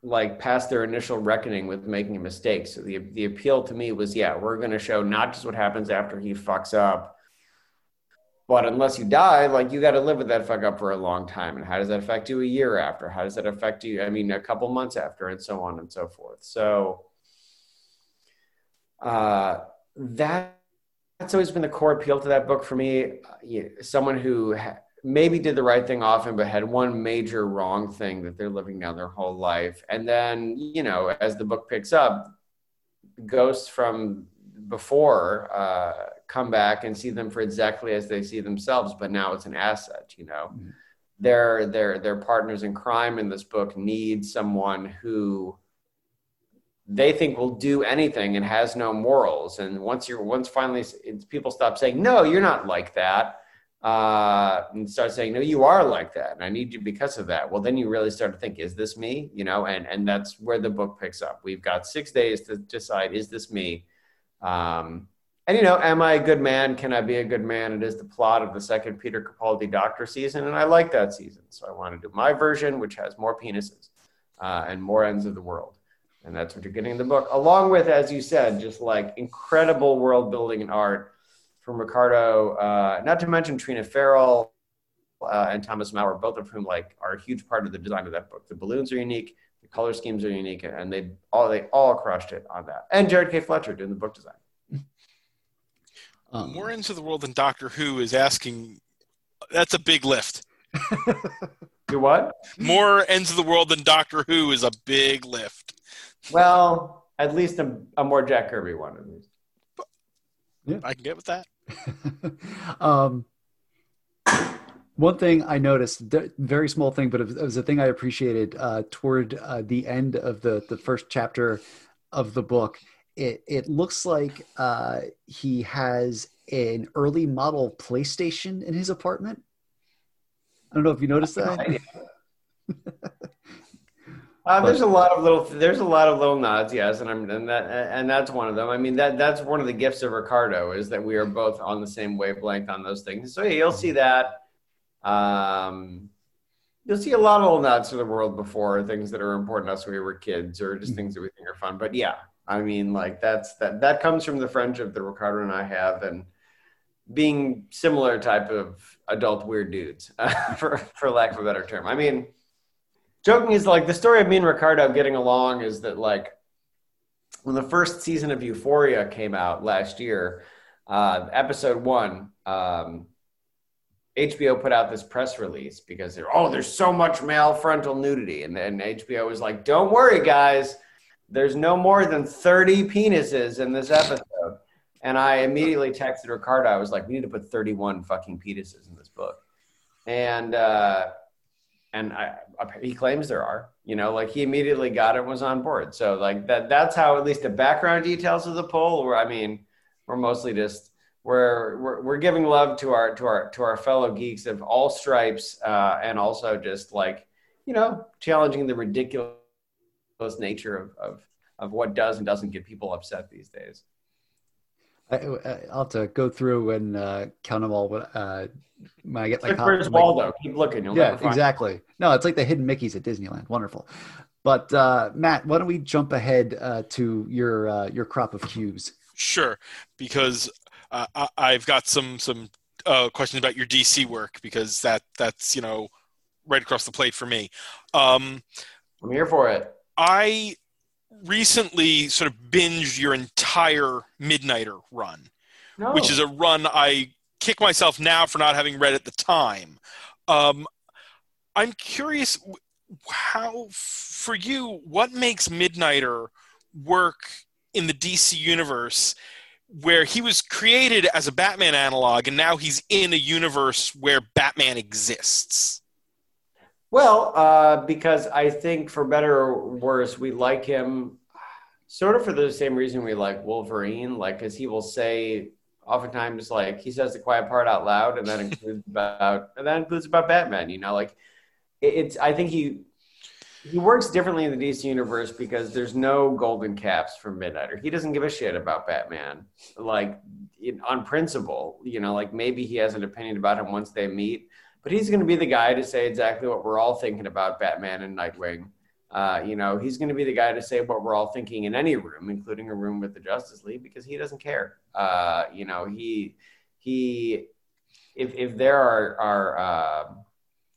Speaker 4: like past their initial reckoning with making a mistake. So the the appeal to me was, yeah, we're going to show not just what happens after he fucks up, but unless you die, like you got to live with that fuck up for a long time. And how does that affect you a year after? How does that affect you? I mean, a couple months after, and so on and so forth. So uh, that that's always been the core appeal to that book for me. Uh, someone who ha- maybe did the right thing often, but had one major wrong thing that they're living down their whole life. And then, you know, as the book picks up, ghosts from before uh, come back and see them for exactly as they see themselves, but now it's an asset, you know. Mm-hmm. Their, their, their partners in crime in this book need someone who they think will do anything and has no morals. And once you're, once finally people stop saying, no, you're not like that uh, and start saying, no, you are like that, and I need you because of that. Well, then you really start to think, is this me? You know, and and that's where the book picks up. We've got six days to decide, is this me? Um, and you know, am I a good man? Can I be a good man? It is the plot of the second Peter Capaldi Doctor season, and I like that season, so I want to do my version, which has more penises uh, and more ends of the world. And that's what you're getting in the book, along with, as you said, just like incredible world building and art from Ricardo, uh, not to mention Triona Farrell uh, and Thomas Mauer, both of whom like are a huge part of the design of that book. The balloons are unique, the color schemes are unique, and they all they all crushed it on that. And Jared K. Fletcher doing the book design.
Speaker 3: Um, More into the world than Doctor Who is asking That's a big lift.
Speaker 4: Do what?
Speaker 3: More ends of the world than Doctor Who is a big lift.
Speaker 4: Well, at least a, a more Jack Kirby one. At least.
Speaker 3: I can get with that.
Speaker 2: um, one thing I noticed, very small thing, but it was, a thing I appreciated uh, toward uh, the end of the the first chapter of the book. It it looks like uh, he has an early model PlayStation in his apartment. I don't know if you noticed that.
Speaker 4: Uh, there's a lot of little there's a lot of little nods, yes, and I'm and that and that's one of them. I mean that that's one of the gifts of Ricardo is that we are both on the same wavelength on those things. So yeah, you'll see that. Um, you'll see a lot of little nods to the world before things that are important to us when we were kids, or just things that we think are fun. But yeah, I mean like that's that that comes from the friendship that Ricardo and I have, and being similar type of adult weird dudes, for for lack of a better term. I mean joking is like the story of me and Ricardo getting along is that like when the first season of Euphoria came out last year, uh, episode one, um, HBO put out this press release because they're oh there's so much male frontal nudity, and then HBO was like, don't worry guys, there's no more than 30 penises in this episode. And I immediately texted Ricardo. I was like, we need to put 31 fucking penises in this book. And uh, and I, he claims there are you know like he immediately got it was on board. So like that that's how at least the background details of the Pull where i mean we're mostly just we're, we're we're giving love to our to our to our fellow geeks of all stripes uh, and also just like you know challenging the ridiculous nature of, of of what does and doesn't get people upset these days
Speaker 2: I, will have to go through and uh, count them all. Uh, when I get
Speaker 4: like, where's Waldo? Keep looking.
Speaker 2: yeah, exactly. No, it's like the hidden Mickey's at Disneyland. Wonderful. But uh, Matt, why don't we jump ahead uh, to your uh, your crop of cues?
Speaker 3: Sure, because uh, I, have got some some uh, questions about your DC work because that that's you know right across the plate for me. Um,
Speaker 4: I'm here for it.
Speaker 3: I recently sort of binged your entire Midnighter run, no. which is a run I kick myself now for not having read at the time. Um, I'm curious how, for you, what makes Midnighter work in the DC universe where he was created as a Batman analog and now he's in a universe where Batman exists?
Speaker 4: Well, uh, because I think for better or worse, we like him sort of for the same reason we like Wolverine, like because he will say oftentimes like he says the quiet part out loud, and that includes about and that includes about Batman. You know, like it, it's I think he he works differently in the DC universe because there's no golden caps for Midnighter. He doesn't give a shit about Batman, like on principle. You know, like maybe he has an opinion about him once they meet but he's going to be the guy to say exactly what we're all thinking about Batman and Nightwing. Uh, you know, he's going to be the guy to say what we're all thinking in any room, including a room with the Justice League, because he doesn't care. Uh, you know, he he if if there are are uh,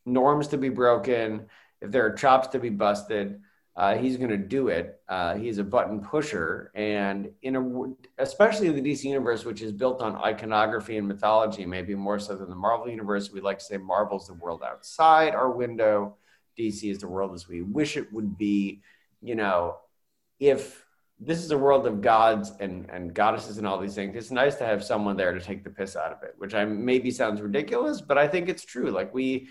Speaker 4: norms to be broken, if there are chops to be busted, uh, he's going to do it. Uh, he's a button pusher, and in a especially in the DC universe, which is built on iconography and mythology, maybe more so than the Marvel universe. We like to say Marvel's the world outside our window. DC is the world as we wish it would be. You know, if this is a world of gods and, and goddesses and all these things, it's nice to have someone there to take the piss out of it, which I maybe sounds ridiculous, but I think it's true. Like we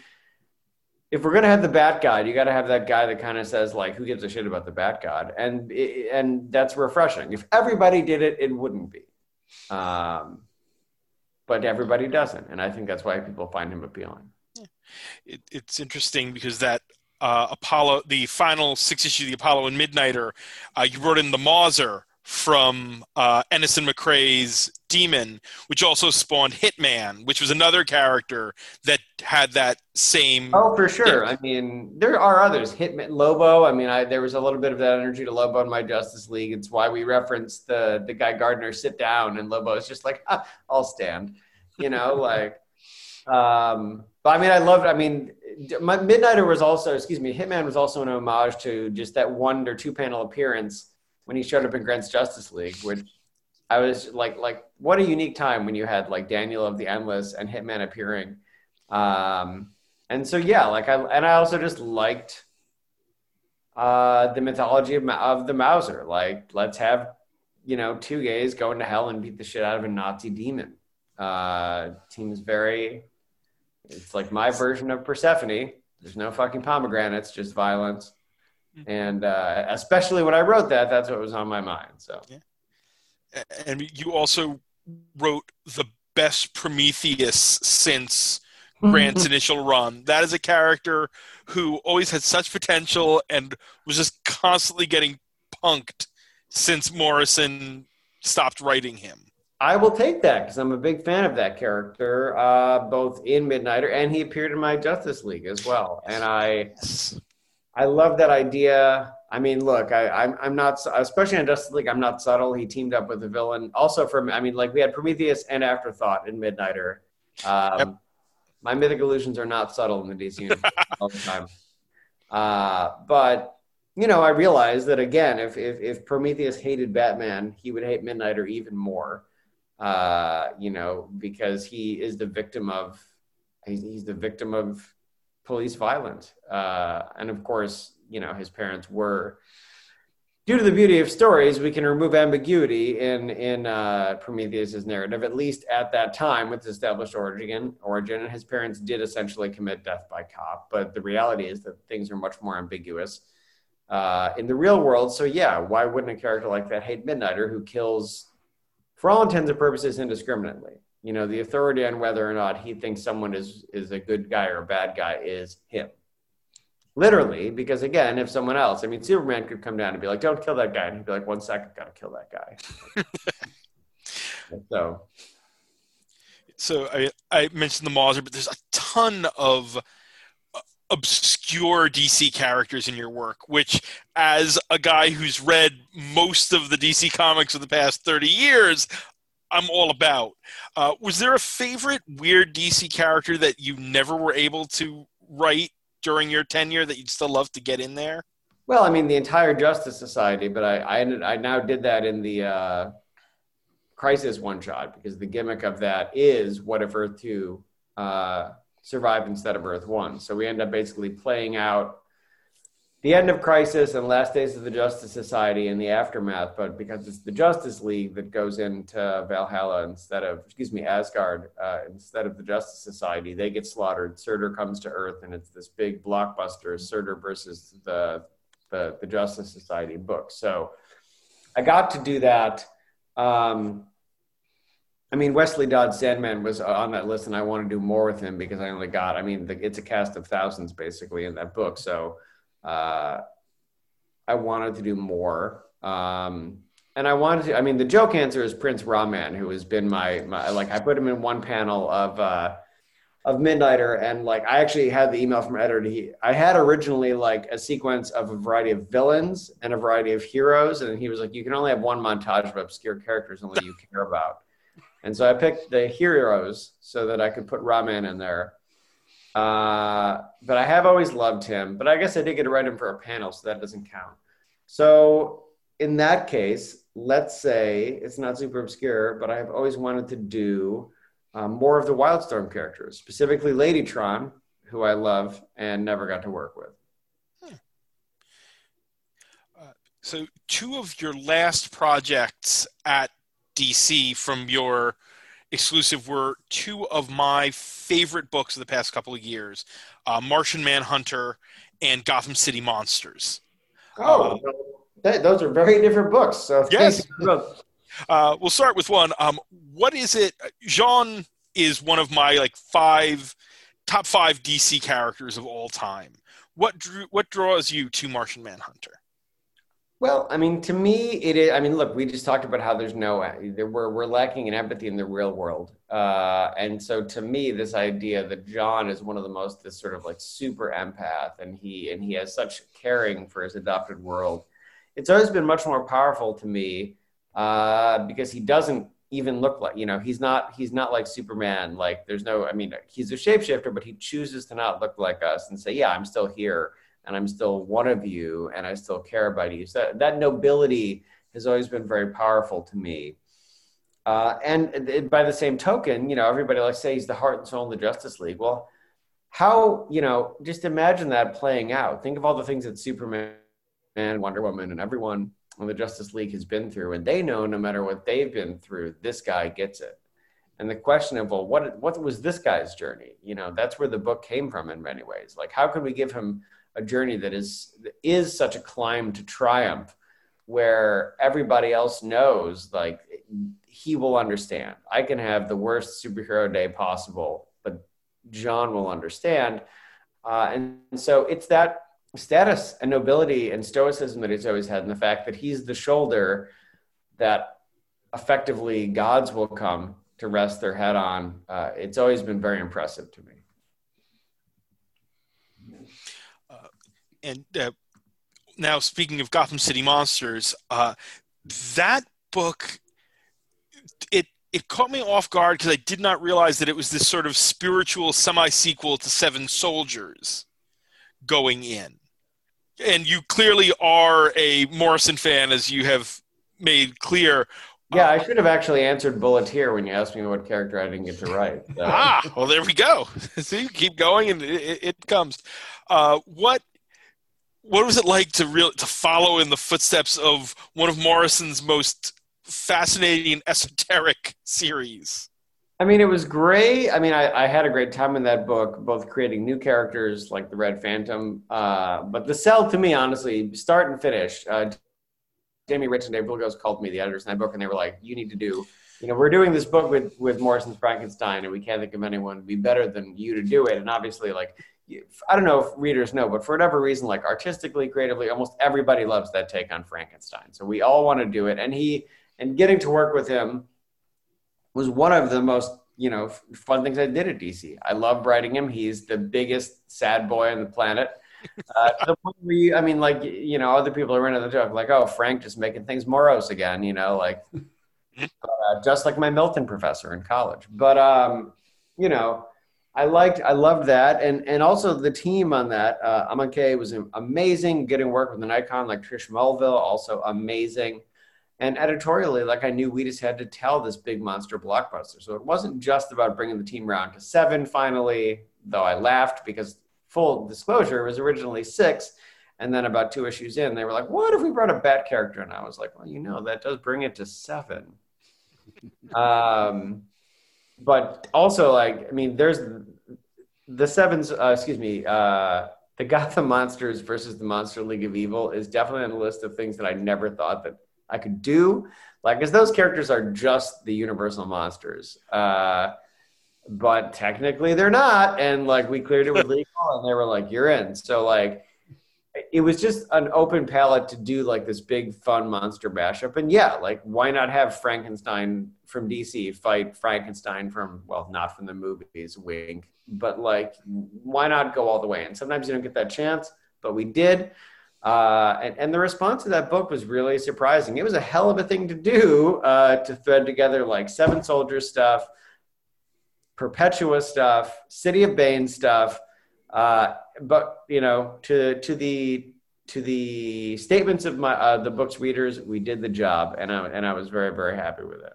Speaker 4: if we're gonna have the bat god, you got to have that guy that kind of says like, "Who gives a shit about the bat god?" and and that's refreshing. If everybody did it, it wouldn't be. Um, but everybody doesn't, and I think that's why people find him appealing.
Speaker 3: It, it's interesting because that uh, Apollo, the final six issue of the Apollo and Midnighter, uh, you wrote in the Mawzir from uh, Ennis and McCrea's Demon, which also spawned Hitman, which was another character that had that same.
Speaker 4: Oh, for sure. I mean, there are others. Hitman, Lobo. I mean, I, there was a little bit of that energy to Lobo in my Justice League. It's why we referenced the the Guy Gardner sit down, and Lobo is just like, ah, I'll stand. You know, like. Um, but I mean, I loved. I mean, my Midnighter was also, excuse me, Hitman was also an homage to just that one or two panel appearance when he showed up in Grant's Justice League, which I was like, like what a unique time when you had like Daniel of the Endless and Hitman appearing Um, and so yeah, like I and I also just liked uh, the mythology of, of the Mawzir. Like, let's have you know two gays go into hell and beat the shit out of a Nazi demon. Uh, seems very. It's like my version of Persephone. There's no fucking pomegranates, just violence. And uh, especially when I wrote that, that's what was on my mind. So,
Speaker 3: yeah. and you also wrote the best Prometheus since Grant's initial run. That is a character who always had such potential and was just constantly getting punked since Morrison stopped writing him.
Speaker 4: I will take that because I'm a big fan of that character, uh, both in Midnighter and he appeared in my Justice League as well. And I, I love that idea. I mean, look, I, I'm, I'm not, especially in Justice League, I'm not subtle. He teamed up with a villain. Also, from, I mean, like we had Prometheus and Afterthought in Midnighter. Um, yep my mythic illusions are not subtle in the DC universe all the time. Uh, but you know, I realized that again, if, if, if Prometheus hated Batman, he would hate Midnighter even more. Uh, you know, because he is the victim of he's, he's the victim of police violence, uh, and of course, you know, his parents were due to the beauty of stories, we can remove ambiguity in in uh, Prometheus's narrative, at least at that time with established origin. Origin, and his parents did essentially commit death by cop, but the reality is that things are much more ambiguous uh, in the real world. So yeah, why wouldn't a character like that hate Midnighter, who kills, for all intents and purposes, indiscriminately? You know, the authority on whether or not he thinks someone is is a good guy or a bad guy is him. Literally because again if someone else i mean superman could come down and be like don't kill that guy and he'd be like one second gotta kill that guy. So.
Speaker 3: So I, I mentioned the Mawzir, but there's a ton of uh, obscure DC characters in your work, which, as a guy who's read most of the DC comics of the past 30 years, I'm all about. Uh, was there a favorite weird DC character that you never were able to write during your tenure that you'd still love to get in there?
Speaker 4: Well, I mean, the entire Justice Society, but I I, I now did that in the uh, Crisis one shot because the gimmick of that is what if Earth two uh, survived instead of Earth one. So we end up basically playing out the end of Crisis and Last Days of the Justice Society and the aftermath, but because it's the Justice League that goes into Valhalla instead of, excuse me, Asgard uh, instead of the Justice Society, they get slaughtered. Surtur comes to Earth, and it's this big blockbuster, Surtur versus the, the, the Justice Society book. So I got to do that. Um, I mean, Wesley Dodds Sandman was on that list, and I want to do more with him because I only got, I mean, the, it's a cast of thousands basically in that book. So uh, I wanted to do more. Um, and I wanted to, I mean, the joke answer is Prince Ra-Man, who has been my, my like, I put him in one panel of, uh, of Midnighter. And like, I actually had the email from editor. He, I had originally like a sequence of a variety of villains and a variety of heroes. And he was like, you can only have one montage of obscure characters only you care about. And so I picked the heroes so that I could put Ra-Man in there. Uh, but I have always loved him. But I guess I did get to write him for a panel, so that doesn't count. So in that case, let's say it's not super obscure, but I've always wanted to do um, more of the Wildstorm characters, specifically Ladytron, who I love and never got to work with. Hmm.
Speaker 3: Uh, so, two of your last projects at DC from your exclusive were two of my favorite books of the past couple of years uh, Martian Manhunter and Gotham City Monsters.
Speaker 4: Oh, um, that, those are very different books. So
Speaker 3: yes. Uh, we'll start with one. Um, what is it? J'onn is one of my like five top five DC characters of all time. What drew, what draws you to Martian Manhunter?
Speaker 4: Well, I mean, to me, it is. I mean, look, we just talked about how there's no, there, we're we're lacking in empathy in the real world, uh, and so to me, this idea that J'onn is one of the most this sort of like super empath, and he and he has such caring for his adopted world. It's always been much more powerful to me uh, because he doesn't even look like you know he's not he's not like Superman. Like there's no, I mean, he's a shapeshifter, but he chooses to not look like us and say, yeah, I'm still here and I'm still one of you and I still care about you. So that, that nobility has always been very powerful to me. Uh, and by the same token, you know, everybody likes to say he's the heart and soul of the Justice League. Well, how you know just imagine that playing out think of all the things that superman and wonder woman and everyone on the justice league has been through and they know no matter what they've been through this guy gets it and the question of well what what was this guy's journey you know that's where the book came from in many ways like how can we give him a journey that is is such a climb to triumph where everybody else knows like he will understand. I can have the worst superhero day possible but J'onn will understand. Uh, and so it's that status and nobility and stoicism that he's always had and the fact that he's the shoulder that effectively gods will come to rest their head on uh, it's always been very impressive to me
Speaker 3: and uh, now speaking of Gotham City Monsters, uh, that book it it caught me off guard because I did not realize that it was this sort of spiritual semi sequel to Seven Soldiers going in. And you clearly are a Morrison fan, as you have made clear.
Speaker 4: Yeah, I should have actually answered Bulleteer when you asked me what character I didn't get to write.
Speaker 3: So. ah, well, there we go. See, keep going, and it, it comes. Uh, what what was it like to real to follow in the footsteps of one of Morrison's most fascinating esoteric series?
Speaker 4: I mean, it was great. I mean, I, I, had a great time in that book, both creating new characters like the Red Phantom. Uh, but the cell, to me, honestly, start and finish. Uh, Jamie Rich and Dave Wielgosz called me, the editors in that book, and they were like, "You need to do, you know, we're doing this book with with Morrison's Frankenstein, and we can't think of anyone be better than you to do it." And obviously, like I don't know if readers know, but for whatever reason, like artistically, creatively, almost everybody loves that take on Frankenstein. So we all want to do it. And he, and getting to work with him was one of the most, you know, fun things I did at DC. I love writing him. He's the biggest sad boy on the planet. Uh, to the point where you, I mean, like, you know, other people are into the joke, like, oh, Frank just making things morose again, you know, like, uh, just like my Milton professor in college. But, um, you know, I liked, I loved that, and and also the team on that. Uh, Amancay was amazing. Getting work with an icon like Trish Mulvihill, also amazing. And editorially, like I knew we just had to tell this big monster blockbuster. So it wasn't just about bringing the team around to seven finally, though I laughed because full disclosure was originally six. And then about two issues in, they were like, what if we brought a bat character? And I was like, well, you know, that does bring it to seven. um, but also like I mean, there's the sevens. Uh, excuse me. Uh, the Gotham Monsters versus the Monster League of Evil is definitely on the list of things that I never thought that I could do. Like, because those characters are just the Universal monsters. Uh, but technically they're not. And like, we cleared it with legal and they were like, you're in. So, like, it was just an open palette to do like this big fun monster mashup. And yeah, like, why not have Frankenstein from DC fight Frankenstein from well, not from the movies, wink. But like, why not go all the way? And sometimes you don't get that chance, but we did. Uh, and, and the response to that book was really surprising. It was a hell of a thing to do uh, to thread together like Seven Soldiers stuff, Perpetua stuff, City of Bane stuff. Uh, but you know, to to the to the statements of my uh, the book's readers, we did the job, and I and I was very very happy with it.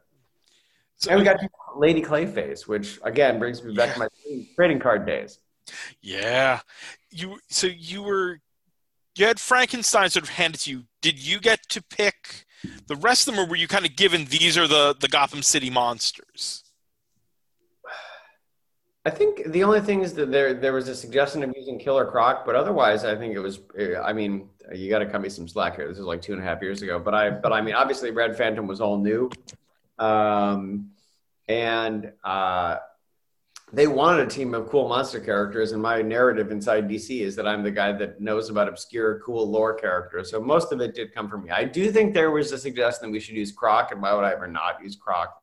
Speaker 4: So, and we got Lady Clayface, which again brings me back yeah. to my trading card days.
Speaker 3: Yeah, you. So you were you had Frankenstein sort of handed to you. Did you get to pick the rest of them, or were you kind of given these are the the Gotham City monsters?
Speaker 4: I think the only thing is that there there was a suggestion of using Killer Croc, but otherwise, I think it was. I mean, you got to cut me some slack here. This is like two and a half years ago, but I but I mean, obviously, Red Phantom was all new. Um, and uh, they wanted a team of cool monster characters. And my narrative inside DC is that I'm the guy that knows about obscure, cool lore characters. So most of it did come from me. I do think there was a suggestion that we should use Croc, and why would I ever not use Croc?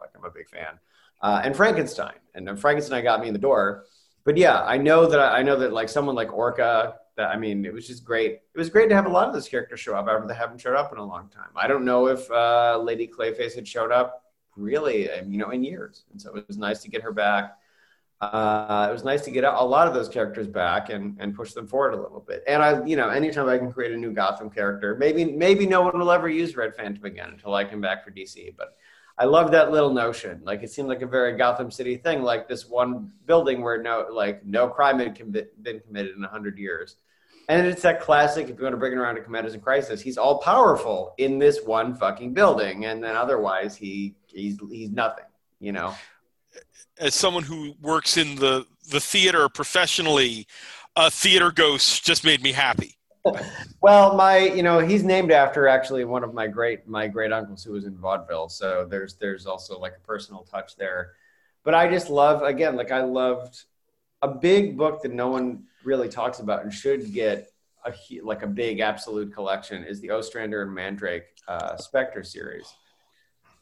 Speaker 4: Like I'm a big fan. Uh, and Frankenstein, and Frankenstein got me in the door. But yeah, I know that I know that like someone like Orca that I mean, it was just great. It was great to have a lot of those characters show up after they haven't showed up in a long time. I don't know if uh, Lady Clayface had showed up really, um, you know, in years, and so it was nice to get her back. Uh, it was nice to get a lot of those characters back and, and push them forward a little bit. And I, you know, anytime I can create a new Gotham character, maybe maybe no one will ever use Red Phantom again until I come back for DC. But I love that little notion. Like it seemed like a very Gotham City thing, like this one building where no like no crime had com- been committed in hundred years. And it's that classic, if you want to bring it around to Commanders in Crisis, he's all powerful in this one fucking building. And then otherwise he he's he's nothing, you know.
Speaker 3: As someone who works in the, the theater professionally, a theater ghost just made me happy.
Speaker 4: well, my you know he's named after actually one of my great my great uncles who was in vaudeville. So there's there's also like a personal touch there. But I just love again like I loved a big book that no one really talks about and should get a like a big absolute collection is the Ostrander and Mandrake uh, Spectre series.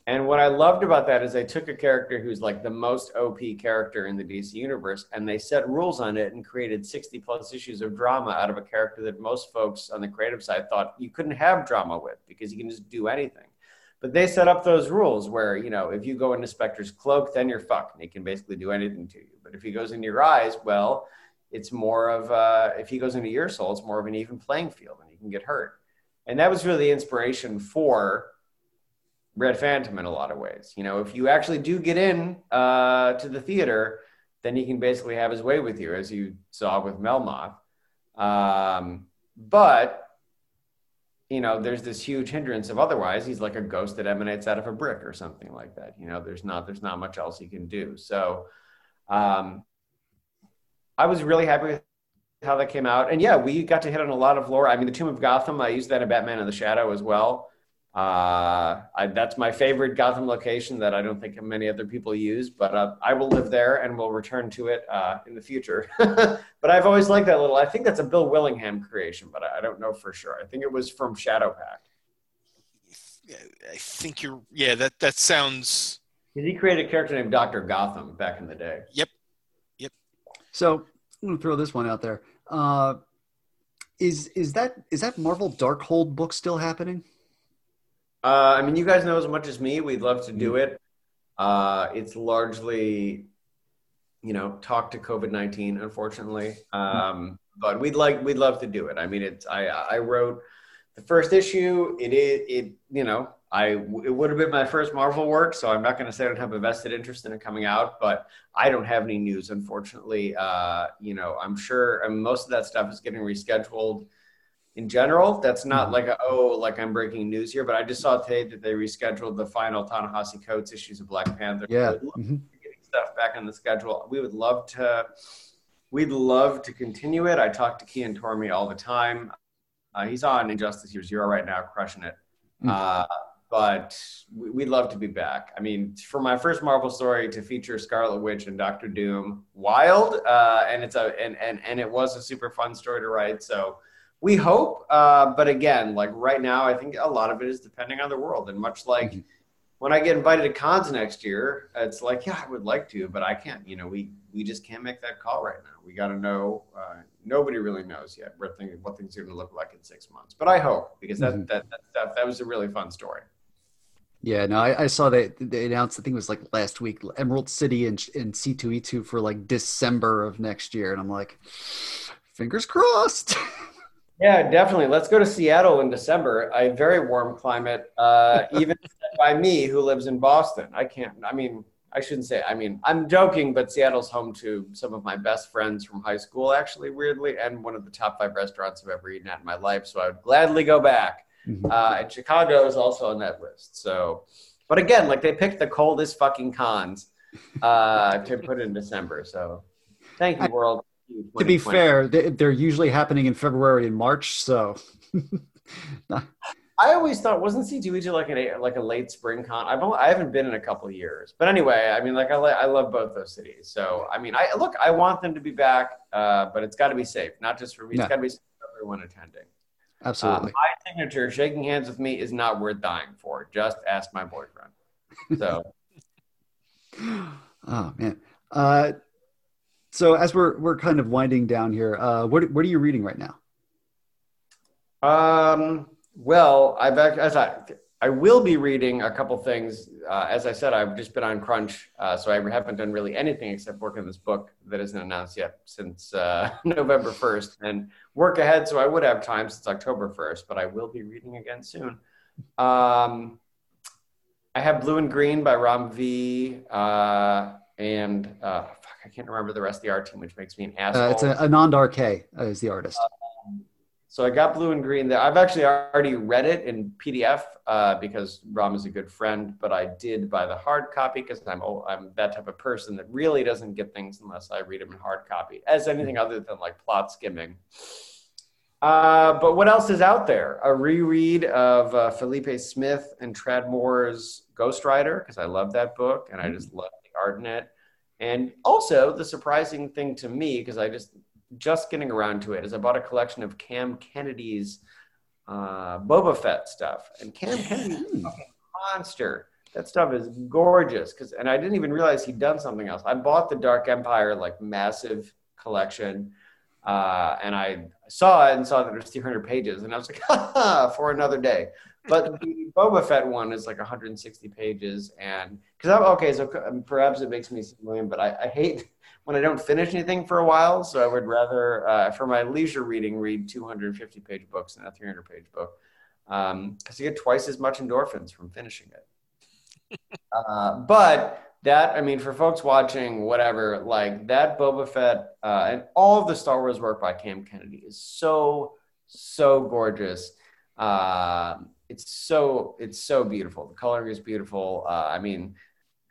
Speaker 4: And what I loved about that is they took a character who's like the most OP character in the DC universe and they set rules on it and created 60 plus issues of drama out of a character that most folks on the creative side thought you couldn't have drama with because you can just do anything. But they set up those rules where, you know, if you go into Spectre's cloak, then you're fucked and he can basically do anything to you. But if he goes into your eyes, well, it's more of, uh, if he goes into your soul, it's more of an even playing field and you can get hurt. And that was really the inspiration for Red Phantom in a lot of ways. You know, if you actually do get in uh, to the theater, then he can basically have his way with you, as you saw with Melmoth. Um, but you know, there's this huge hindrance of otherwise he's like a ghost that emanates out of a brick or something like that. You know, there's not there's not much else he can do. So um, I was really happy with how that came out. And yeah, we got to hit on a lot of lore. I mean, the Tomb of Gotham, I used that in Batman in the Shadow as well. Uh, I, that's my favorite Gotham location that I don't think many other people use, but uh, I will live there and will return to it uh, in the future. but I've always liked that little. I think that's a Bill Willingham creation, but I, I don't know for sure. I think it was from Shadowpact.
Speaker 3: I think you're. Yeah, that that sounds.
Speaker 4: He created a character named Doctor Gotham back in the day.
Speaker 3: Yep. Yep.
Speaker 2: So I'm gonna throw this one out there. Uh, is is that is that Marvel Darkhold book still happening?
Speaker 4: Uh, I mean, you guys know as much as me. We'd love to do it. Uh, it's largely, you know, talk to COVID nineteen, unfortunately. Um, but we'd like, we'd love to do it. I mean, it's. I I wrote the first issue. It is. It you know. I it would have been my first Marvel work, so I'm not going to say I don't have a vested interest in it coming out, but I don't have any news, unfortunately. Uh, you know, I'm sure I mean, most of that stuff is getting rescheduled in general. That's not mm-hmm. like a, oh, like I'm breaking news here, but I just saw today that they rescheduled the final Ta-Nehisi Coates issues of Black Panther.
Speaker 2: Yeah. Mm-hmm.
Speaker 4: Getting stuff back on the schedule. We would love to, we'd love to continue it. I talk to Cian Tormey all the time. Uh, he's on Injustice Year Zero right now, crushing it. Mm-hmm. Uh, but we'd love to be back. I mean, for my first Marvel story to feature Scarlet Witch and Doctor Doom, wild, uh, and it's a and, and and it was a super fun story to write. So we hope, uh, but again, like right now, I think a lot of it is depending on the world. And much like mm-hmm. when I get invited to cons next year, it's like, yeah, I would like to, but I can't. You know, we we just can't make that call right now. We got to know. Uh, nobody really knows yet. We're thinking what things are going to look like in six months. But I hope because that mm-hmm. that, that stuff that was a really fun story.
Speaker 2: Yeah, no, I, I, saw that they announced. I think it was like last week, Emerald City and and C two E two for like December of next year, and I'm like, fingers crossed.
Speaker 4: Yeah, definitely. Let's go to Seattle in December. A very warm climate, uh, even by me who lives in Boston. I can't. I mean, I shouldn't say. I mean, I'm joking, but Seattle's home to some of my best friends from high school, actually, weirdly, and one of the top five restaurants I've ever eaten at in my life. So I would gladly go back. Mm-hmm. Uh, and Chicago is also on that list. So, but again, like they picked the coldest fucking cons uh, to put in December. So, thank you, world
Speaker 2: to be fair, they're usually happening in February and March. So,
Speaker 4: I always thought wasn't C2E2 like a like a late spring con? I've only, I haven't been in a couple years, but anyway, I mean, like I I love both those cities. So I mean, I look, I want them to be back, uh, but it's got to be safe, not just for me. It's got to be safe for everyone attending.
Speaker 2: Absolutely.
Speaker 4: Uh, my signature, shaking hands with me, is not worth dying for. Just ask my boyfriend. So.
Speaker 2: oh man. Uh, so as we're we're kind of winding down here, uh, what what are you reading right now?
Speaker 4: Um, well, I've as I I will be reading a couple things. Uh, as I said, I've just been on crunch, uh, so I haven't done really anything except work on this book that isn't announced yet since uh, November first, and work ahead. So I would have time since October first, but I will be reading again soon. Um, I have Blue and Green by Ram V. Uh, and uh, can't remember the rest of the art team, which makes me an asshole.
Speaker 2: Uh, it's a, Anand RK uh, is the artist.
Speaker 4: So I got Blue and Green there. I've actually already read it in PDF uh, because Ram is a good friend, but I did buy the hard copy because I'm oh, I'm that type of person that really doesn't get things unless I read them in hard copy, as anything other than like plot skimming. Uh, but what else is out there? A reread of uh, Felipe Smith and Tradd Moore's Ghost Rider because I love that book and I just love the art in it. And also the surprising thing to me because I just just getting around to it is I bought a collection of Cam Kennedy's uh, Boba Fett stuff, and Cam Kennedy's a monster. That stuff is gorgeous. Cause, and I didn't even realize he'd done something else. I bought the Dark Empire like massive collection, uh, and I saw it and saw that it was 300 pages, and I was like, ha, for another day. But the Boba Fett one is like 160 pages, and because I'm okay, so perhaps it makes me million, but I, I hate when I don't finish anything for a while. So I would rather, uh, for my leisure reading, read 250 page books than a 300 page book because um, you get twice as much endorphins from finishing it. uh, but that, I mean, for folks watching, whatever, like that Boba Fett uh, and all of the Star Wars work by Cam Kennedy is so, so gorgeous. Uh, it's so, it's so beautiful. The coloring is beautiful. Uh, I mean,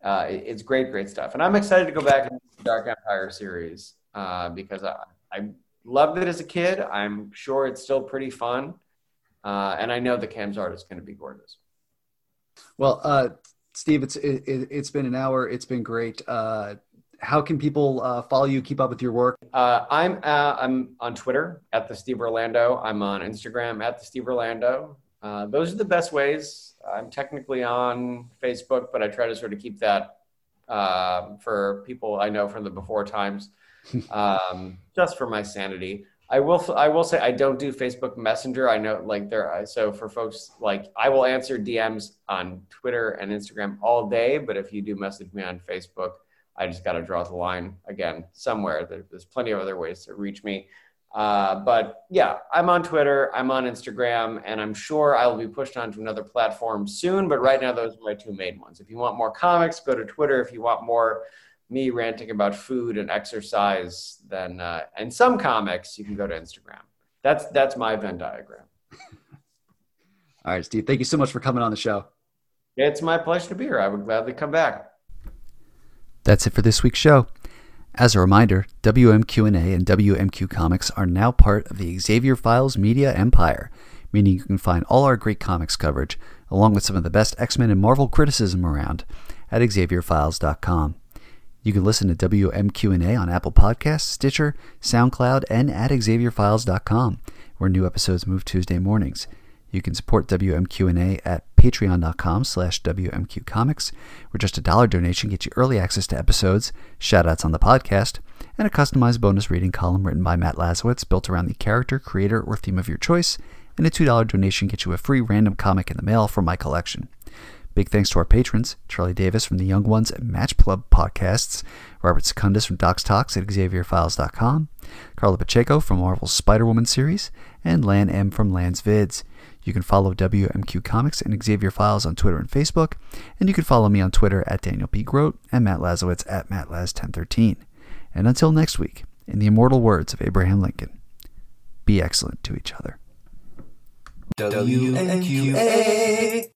Speaker 4: uh, it, it's great, great stuff. And I'm excited to go back and the Dark Empire series uh, because I, I loved it as a kid. I'm sure it's still pretty fun. Uh, and I know the Cam's art is going to be gorgeous.
Speaker 2: Well, uh, Steve, it's it, has been an hour. It's been great. Uh, how can people uh, follow you, keep up with your work?
Speaker 4: Uh, I'm uh, I'm on Twitter at the Steve Orlando. I'm on Instagram at the Steve Orlando. Uh, those are the best ways. I'm technically on Facebook, but I try to sort of keep that um, for people I know from the before times, um, just for my sanity. I will. I will say I don't do Facebook Messenger. I know, like there. Are so for folks like I will answer DMs on Twitter and Instagram all day, but if you do message me on Facebook, I just got to draw the line again somewhere. There's plenty of other ways to reach me. Uh, but yeah, I'm on Twitter, I'm on Instagram, and I'm sure I will be pushed onto another platform soon. But right now, those are my two main ones. If you want more comics, go to Twitter. If you want more me ranting about food and exercise, then uh, and some comics, you can go to Instagram. That's that's my Venn diagram.
Speaker 2: All right, Steve. Thank you so much for coming on the show.
Speaker 4: It's my pleasure to be here. I would gladly come back.
Speaker 2: That's it for this week's show. As a reminder, WMQ&A and WMQ Comics are now part of the Xavier Files media empire, meaning you can find all our great comics coverage, along with some of the best X-Men and Marvel criticism around, at xavierfiles.com. You can listen to WMQ&A on Apple Podcasts, Stitcher, SoundCloud, and at xavierfiles.com, where new episodes move Tuesday mornings. You can support WMQ&A at patreon.com slash WMQcomics, where just a dollar donation gets you early access to episodes, shoutouts on the podcast, and a customized bonus reading column written by Matt Lazorwitz built around the character, creator, or theme of your choice, and a $2 donation gets you a free random comic in the mail from my collection. Big thanks to our patrons, Charlie Davis from the Young Ones and Match Club podcasts, Robert Secundus from Docs Talks at XavierFiles.com, Karla Pacheco from Marvel's Spider-Woman series, and Lan M from Lan's Vids. You can follow WMQ Comics and Xavier Files on Twitter and Facebook, and you can follow me on Twitter at Daniel P. Grote and Matt Lazorwitz at MattLaz1013. And until next week, in the immortal words of Abraham Lincoln, be excellent to each other. WMQA.